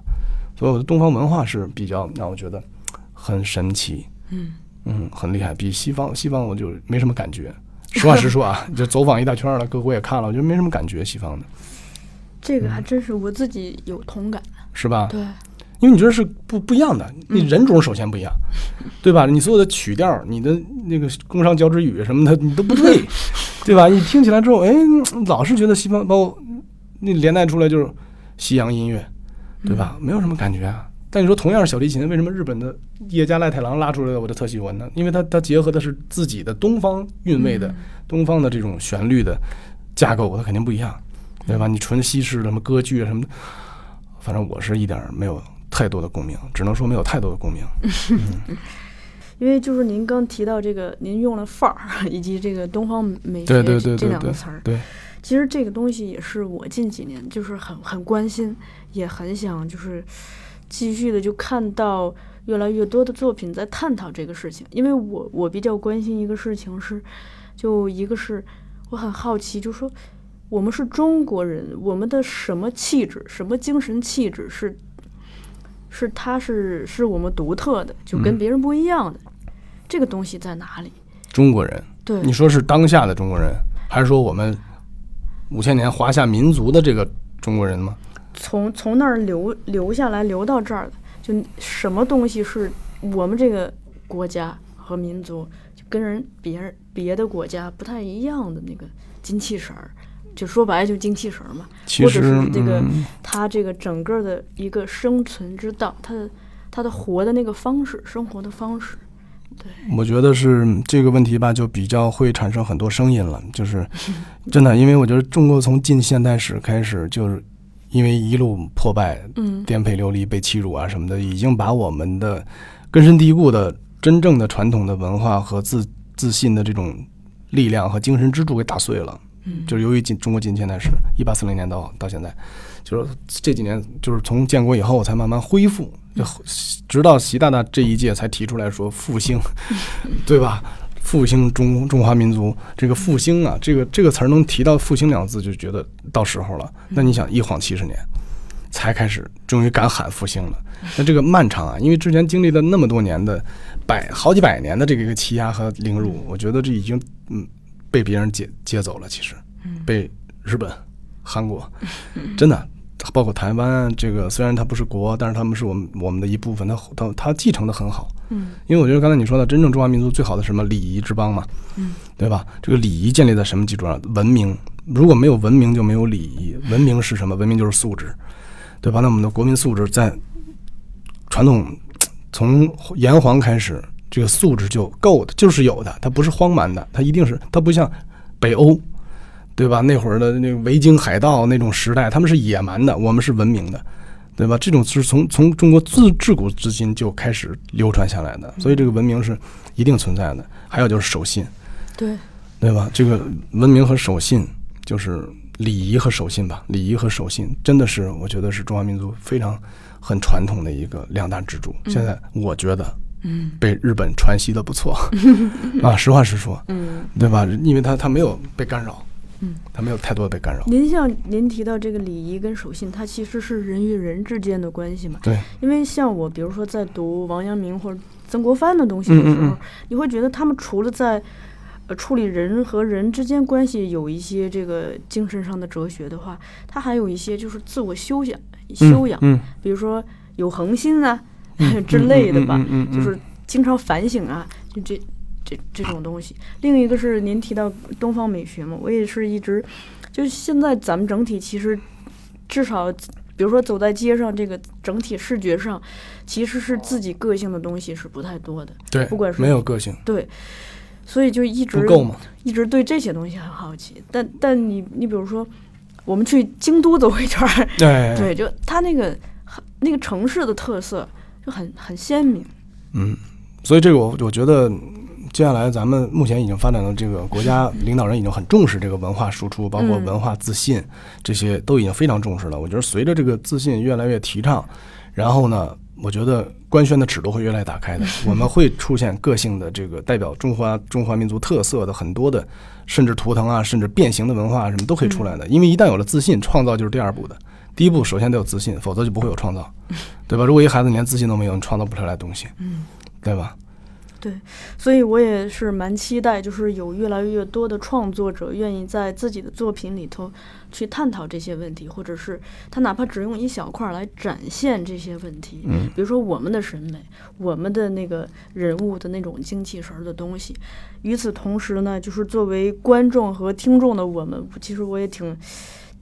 所以我的东方文化是比较让我觉得很神奇，嗯嗯，很厉害，比西方西方我就没什么感觉。(laughs) 实话实说啊，就走访一大圈了，各国也看了，我觉得没什么感觉。西方的，这个还真是我自己有同感。是吧？对，因为你觉得是不不一样的，你人种首先不一样，对吧？你所有的曲调，你的那个工商交织语什么的，你都不对，(laughs) 对吧？你听起来之后，哎，老是觉得西方，包括那连带出来就是西洋音乐，对吧？没有什么感觉啊。但你说同样是小提琴，为什么日本的叶家赖太郎拉出来的我就特喜欢呢？因为它它结合的是自己的东方韵味的、东方的这种旋律的架构，它肯定不一样，对吧？你纯西式的什么歌剧啊什么的，反正我是一点没有太多的共鸣，只能说没有太多的共鸣。(laughs) 因为就是您刚提到这个，您用了范儿以及这个东方美学对对对这两个词儿，对，其实这个东西也是我近几年就是很很关心，也很想就是继续的就看到越来越多的作品在探讨这个事情。因为我我比较关心一个事情是，就一个是我很好奇，就说我们是中国人，我们的什么气质，什么精神气质是是它是是我们独特的，就跟嗯别人不一样的，这个东西在哪里？中国人，对，你说是当下的中国人，还是说我们五千年华夏民族的这个中国人吗？从从那儿流流下来，流到这儿的，就什么东西是我们这个国家和民族就跟人别人别的国家不太一样的那个精气神儿，就说白了就精气神儿嘛，或者是这个嗯他这个整个的一个生存之道，他的他的活的那个方式，生活的方式，我觉得是这个问题吧，就比较会产生很多声音了。就是真的，因为我觉得中国从近现代史开始，就是因为一路破败、嗯。颠沛流离、被欺辱啊什么的，已经把我们的根深蒂固的真正的传统的文化和自自信的这种力量和精神支柱给打碎了。嗯。就是由于近中国近现代史，一八四零年到到现在，就是这几年，就是从建国以后才慢慢恢复，就直到习大大这一届才提出来说复兴，(laughs) 对吧？复兴中中华民族，这个复兴啊，这个这个词儿能提到复兴两个字，就觉得到时候了。那你想，一晃七十年，才开始终于敢喊复兴了。那这个漫长啊，因为之前经历了那么多年的百好几百年的这个一个欺压和凌辱，我觉得这已经嗯被别人接接走了。其实，被日本、韩国，(laughs) 真的包括台湾，这个虽然它不是国，但是他们是我们我们的一部分，它它它继承的很好。嗯因为我觉得刚才你说的，真正中华民族最好的什么礼仪之邦嘛，嗯，对吧？这个礼仪建立在什么基础上？文明，如果没有文明，就没有礼仪。文明是什么？文明就是素质，对吧？那我们的国民素质在传统从炎黄开始，这个素质就够的，就是有的，它不是荒蛮的，它一定是，它不像北欧，对吧？那会儿的那个维京海盗那种时代，他们是野蛮的，我们是文明的。对吧？这种是从从中国自自古至今就开始流传下来的，所以这个文明是一定存在的。还有就是守信，对，对吧？这个文明和守信就是礼仪和守信吧，礼仪和守信真的是我觉得是中华民族非常很传统的一个两大支柱。现在我觉得嗯被日本传习的不错 (laughs) 啊，实话实说，嗯。对吧？因为他他没有被干扰，嗯，它没有太多的被干扰。您像您提到这个礼仪跟守信，它其实是人与人之间的关系嘛。对，因为像我，比如说在读王阳明或者曾国藩的东西的时候，嗯嗯嗯你会觉得他们除了在呃处理人和人之间关系有一些这个精神上的哲学的话，他还有一些就是自我修养修养，嗯，比如说有恒心啊、(laughs) 嗯之类的吧，就是经常反省啊，就这。这这种东西。另一个是您提到东方美学嘛，我也是一直，就是现在咱们整体其实至少，比如说走在街上，这个整体视觉上其实是自己个性的东西是不太多的，对，不管是没有个性，对，所以就一直不够嘛。一直对这些东西很好奇。但但你你比如说，我们去京都走一圈儿，(laughs) 对对，就它那个那个城市的特色就很很鲜明。嗯，所以这个我我觉得，接下来咱们目前已经发展到这个国家领导人已经很重视这个文化输出，包括嗯文化自信，这些都已经非常重视了。我觉得随着这个自信越来越提倡，然后呢，我觉得官宣的尺度会越来越打开的，(laughs) 我们会出现个性的这个代表中华中华民族特色的很多的，甚至图腾啊，甚至变形的文化什么都可以出来的。因为一旦有了自信，创造就是第二步的。第一步首先得有自信，否则就不会有创造，对吧？如果一个孩子连自信都没有，你创造不出来东西，嗯，对吧？所以我也是蛮期待，就是有越来越多的创作者愿意在自己的作品里头去探讨这些问题，或者是他哪怕只用一小块儿来展现这些问题。嗯，比如说我们的审美，我们的那个人物的那种精气神儿的东西。与此同时呢，就是作为观众和听众的我们，其实我也挺。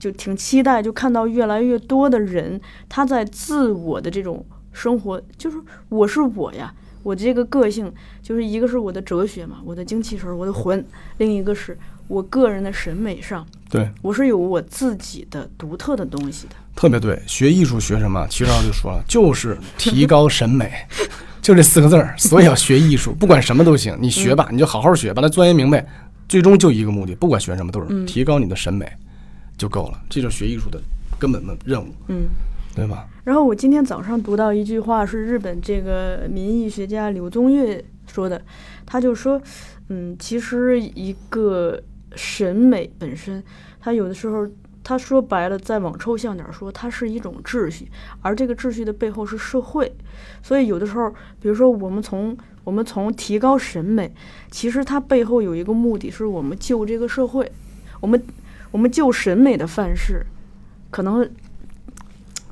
就挺期待，就看到越来越多的人，他在自我的这种生活，就是我是我呀，我这个个性，就是一个是我的哲学嘛，我的精气神儿，我的魂；另一个是我个人的审美上，对，我是有我自己的独特的东西的。特别对。学艺术学什么？齐少就说了，就是提高审美，(laughs) 就这四个字儿。所以要学艺术，不管什么都行，你学吧，你就好好学，把它钻研明白，最终就一个目的，不管学什么都是嗯提高你的审美就够了，这就是学艺术的根本的任务，嗯。对吧？然后我今天早上读到一句话，是日本这个民意学家柳宗悦说的，他就说，嗯，其实一个审美本身，它有的时候，他说白了，再往抽象点说，它是一种秩序，而这个秩序的背后是社会，所以有的时候，比如说我们从我们从提高审美，其实它背后有一个目的是我们救这个社会，我们我们救审美的范式，可能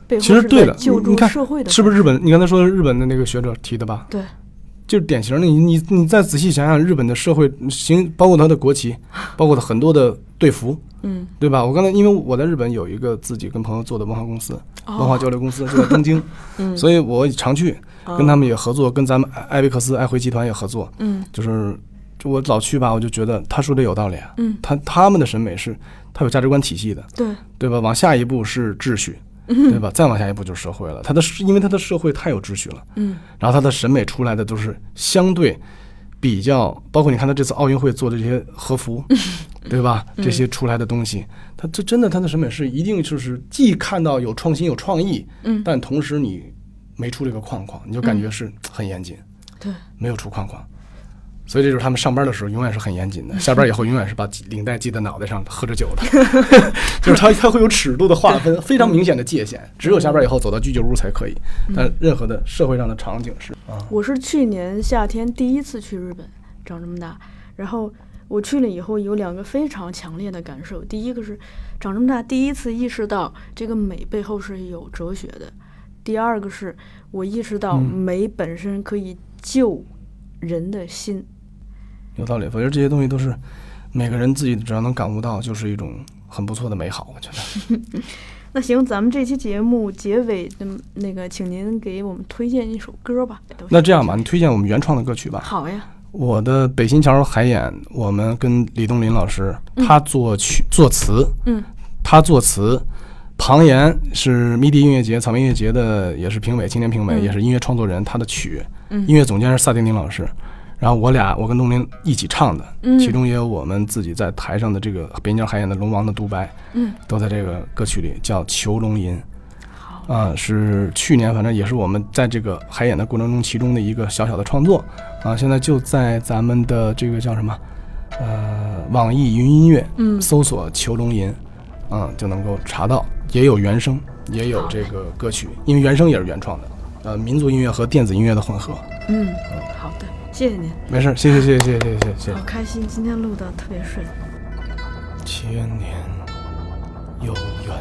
背后是其实对的在救助你看社会的，是不是日？本？你刚才说的日本的那个学者提的吧？对，就是典型的。你你你再仔细想想，日本的社会行，包括它的国旗，包括它很多的队服，嗯，对吧？我刚才因为我在日本有一个自己跟朋友做的文化公司，哦文化交流公司就在东京，(laughs) 嗯，所以我常去哦跟他们也合作，跟咱们艾艾维克斯爱回集团也合作，嗯就是就我老去吧，我就觉得他说的有道理啊。嗯，他他们的审美是，他有价值观体系的，对，对吧？往下一步是秩序，对吧？再往下一步就是社会了。他的因为他的社会太有秩序了，嗯然后他的审美出来的都是相对比较，包括你看他这次奥运会做的这些和服，(laughs) 对吧？这些出来的东西，他这真的他的审美是一定就是既看到有创新有创意，嗯，但同时你没出这个框框，你就感觉是很严谨，对，没有出框框。所以这就是他们上班的时候永远是很严谨的，(laughs) 下班以后永远是把领带系在脑袋上，喝着酒的，(laughs) 就是他他会有尺度的划分，非常明显的界限，只有下班以后走到居酒屋才可以，但任何的社会上的场景是啊，我是去年夏天第一次去日本，长这么大，然后我去了以后有两个非常强烈的感受，第一个是长这么大第一次意识到这个美背后是有哲学的，第二个是我意识到嗯。美本身可以救人的心。有道理。我觉得这些东西都是每个人自己只要能感悟到，就是一种很不错的美好。我觉得 (laughs) 那行，咱们这期节目结尾的那个，请您给我们推荐一首歌吧。那这样吧，你推荐我们原创的歌曲吧。好呀，我的《北新桥海眼》，我们跟李东林老师，他作曲作词，嗯，他作词。庞岩是迷笛音乐节、草莓音乐节的，也是评委，青年评委，嗯也是音乐创作人。他的曲，嗯音乐总监是萨丁丁老师。然后我俩，我跟东林一起唱的，嗯。其中也有我们自己在台上的这个边疆海演的龙王的独白，嗯，都在这个歌曲里，叫《囚龙吟》。好，啊，是去年，反正也是我们在这个海演的过程中，其中的一个小小的创作。啊。现在就在咱们的这个叫什么，呃，网易云音乐嗯。搜索《囚龙吟》，啊，就能够查到，也有原声，也有这个歌曲，因为原声也是原创的，呃，民族音乐和电子音乐的混合。嗯，好的，谢谢您，没事，谢谢谢谢谢谢谢谢谢好。开心，今天录的特别顺。千年幽怨，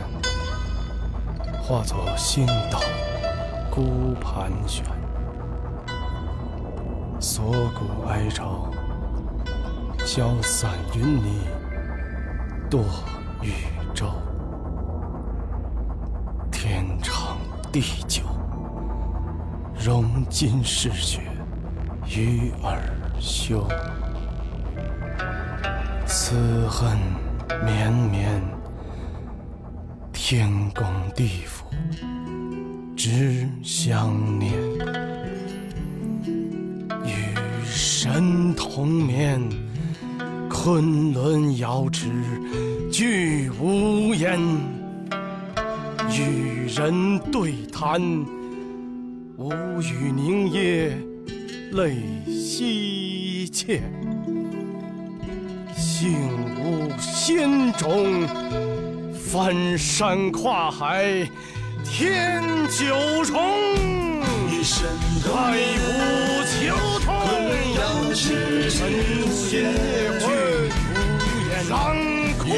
化作星斗孤盘旋，锁骨哀愁消散云泥堕宇宙，天长地久，融今逝雪与尔休。此恨绵绵，天公地府只相念。与神同眠，昆仑瑶池俱无言。与人对谈，无语凝噎，泪稀切。幸无仙种，翻山跨海，天九重。一身太无求同，瑶池尘血混，让枯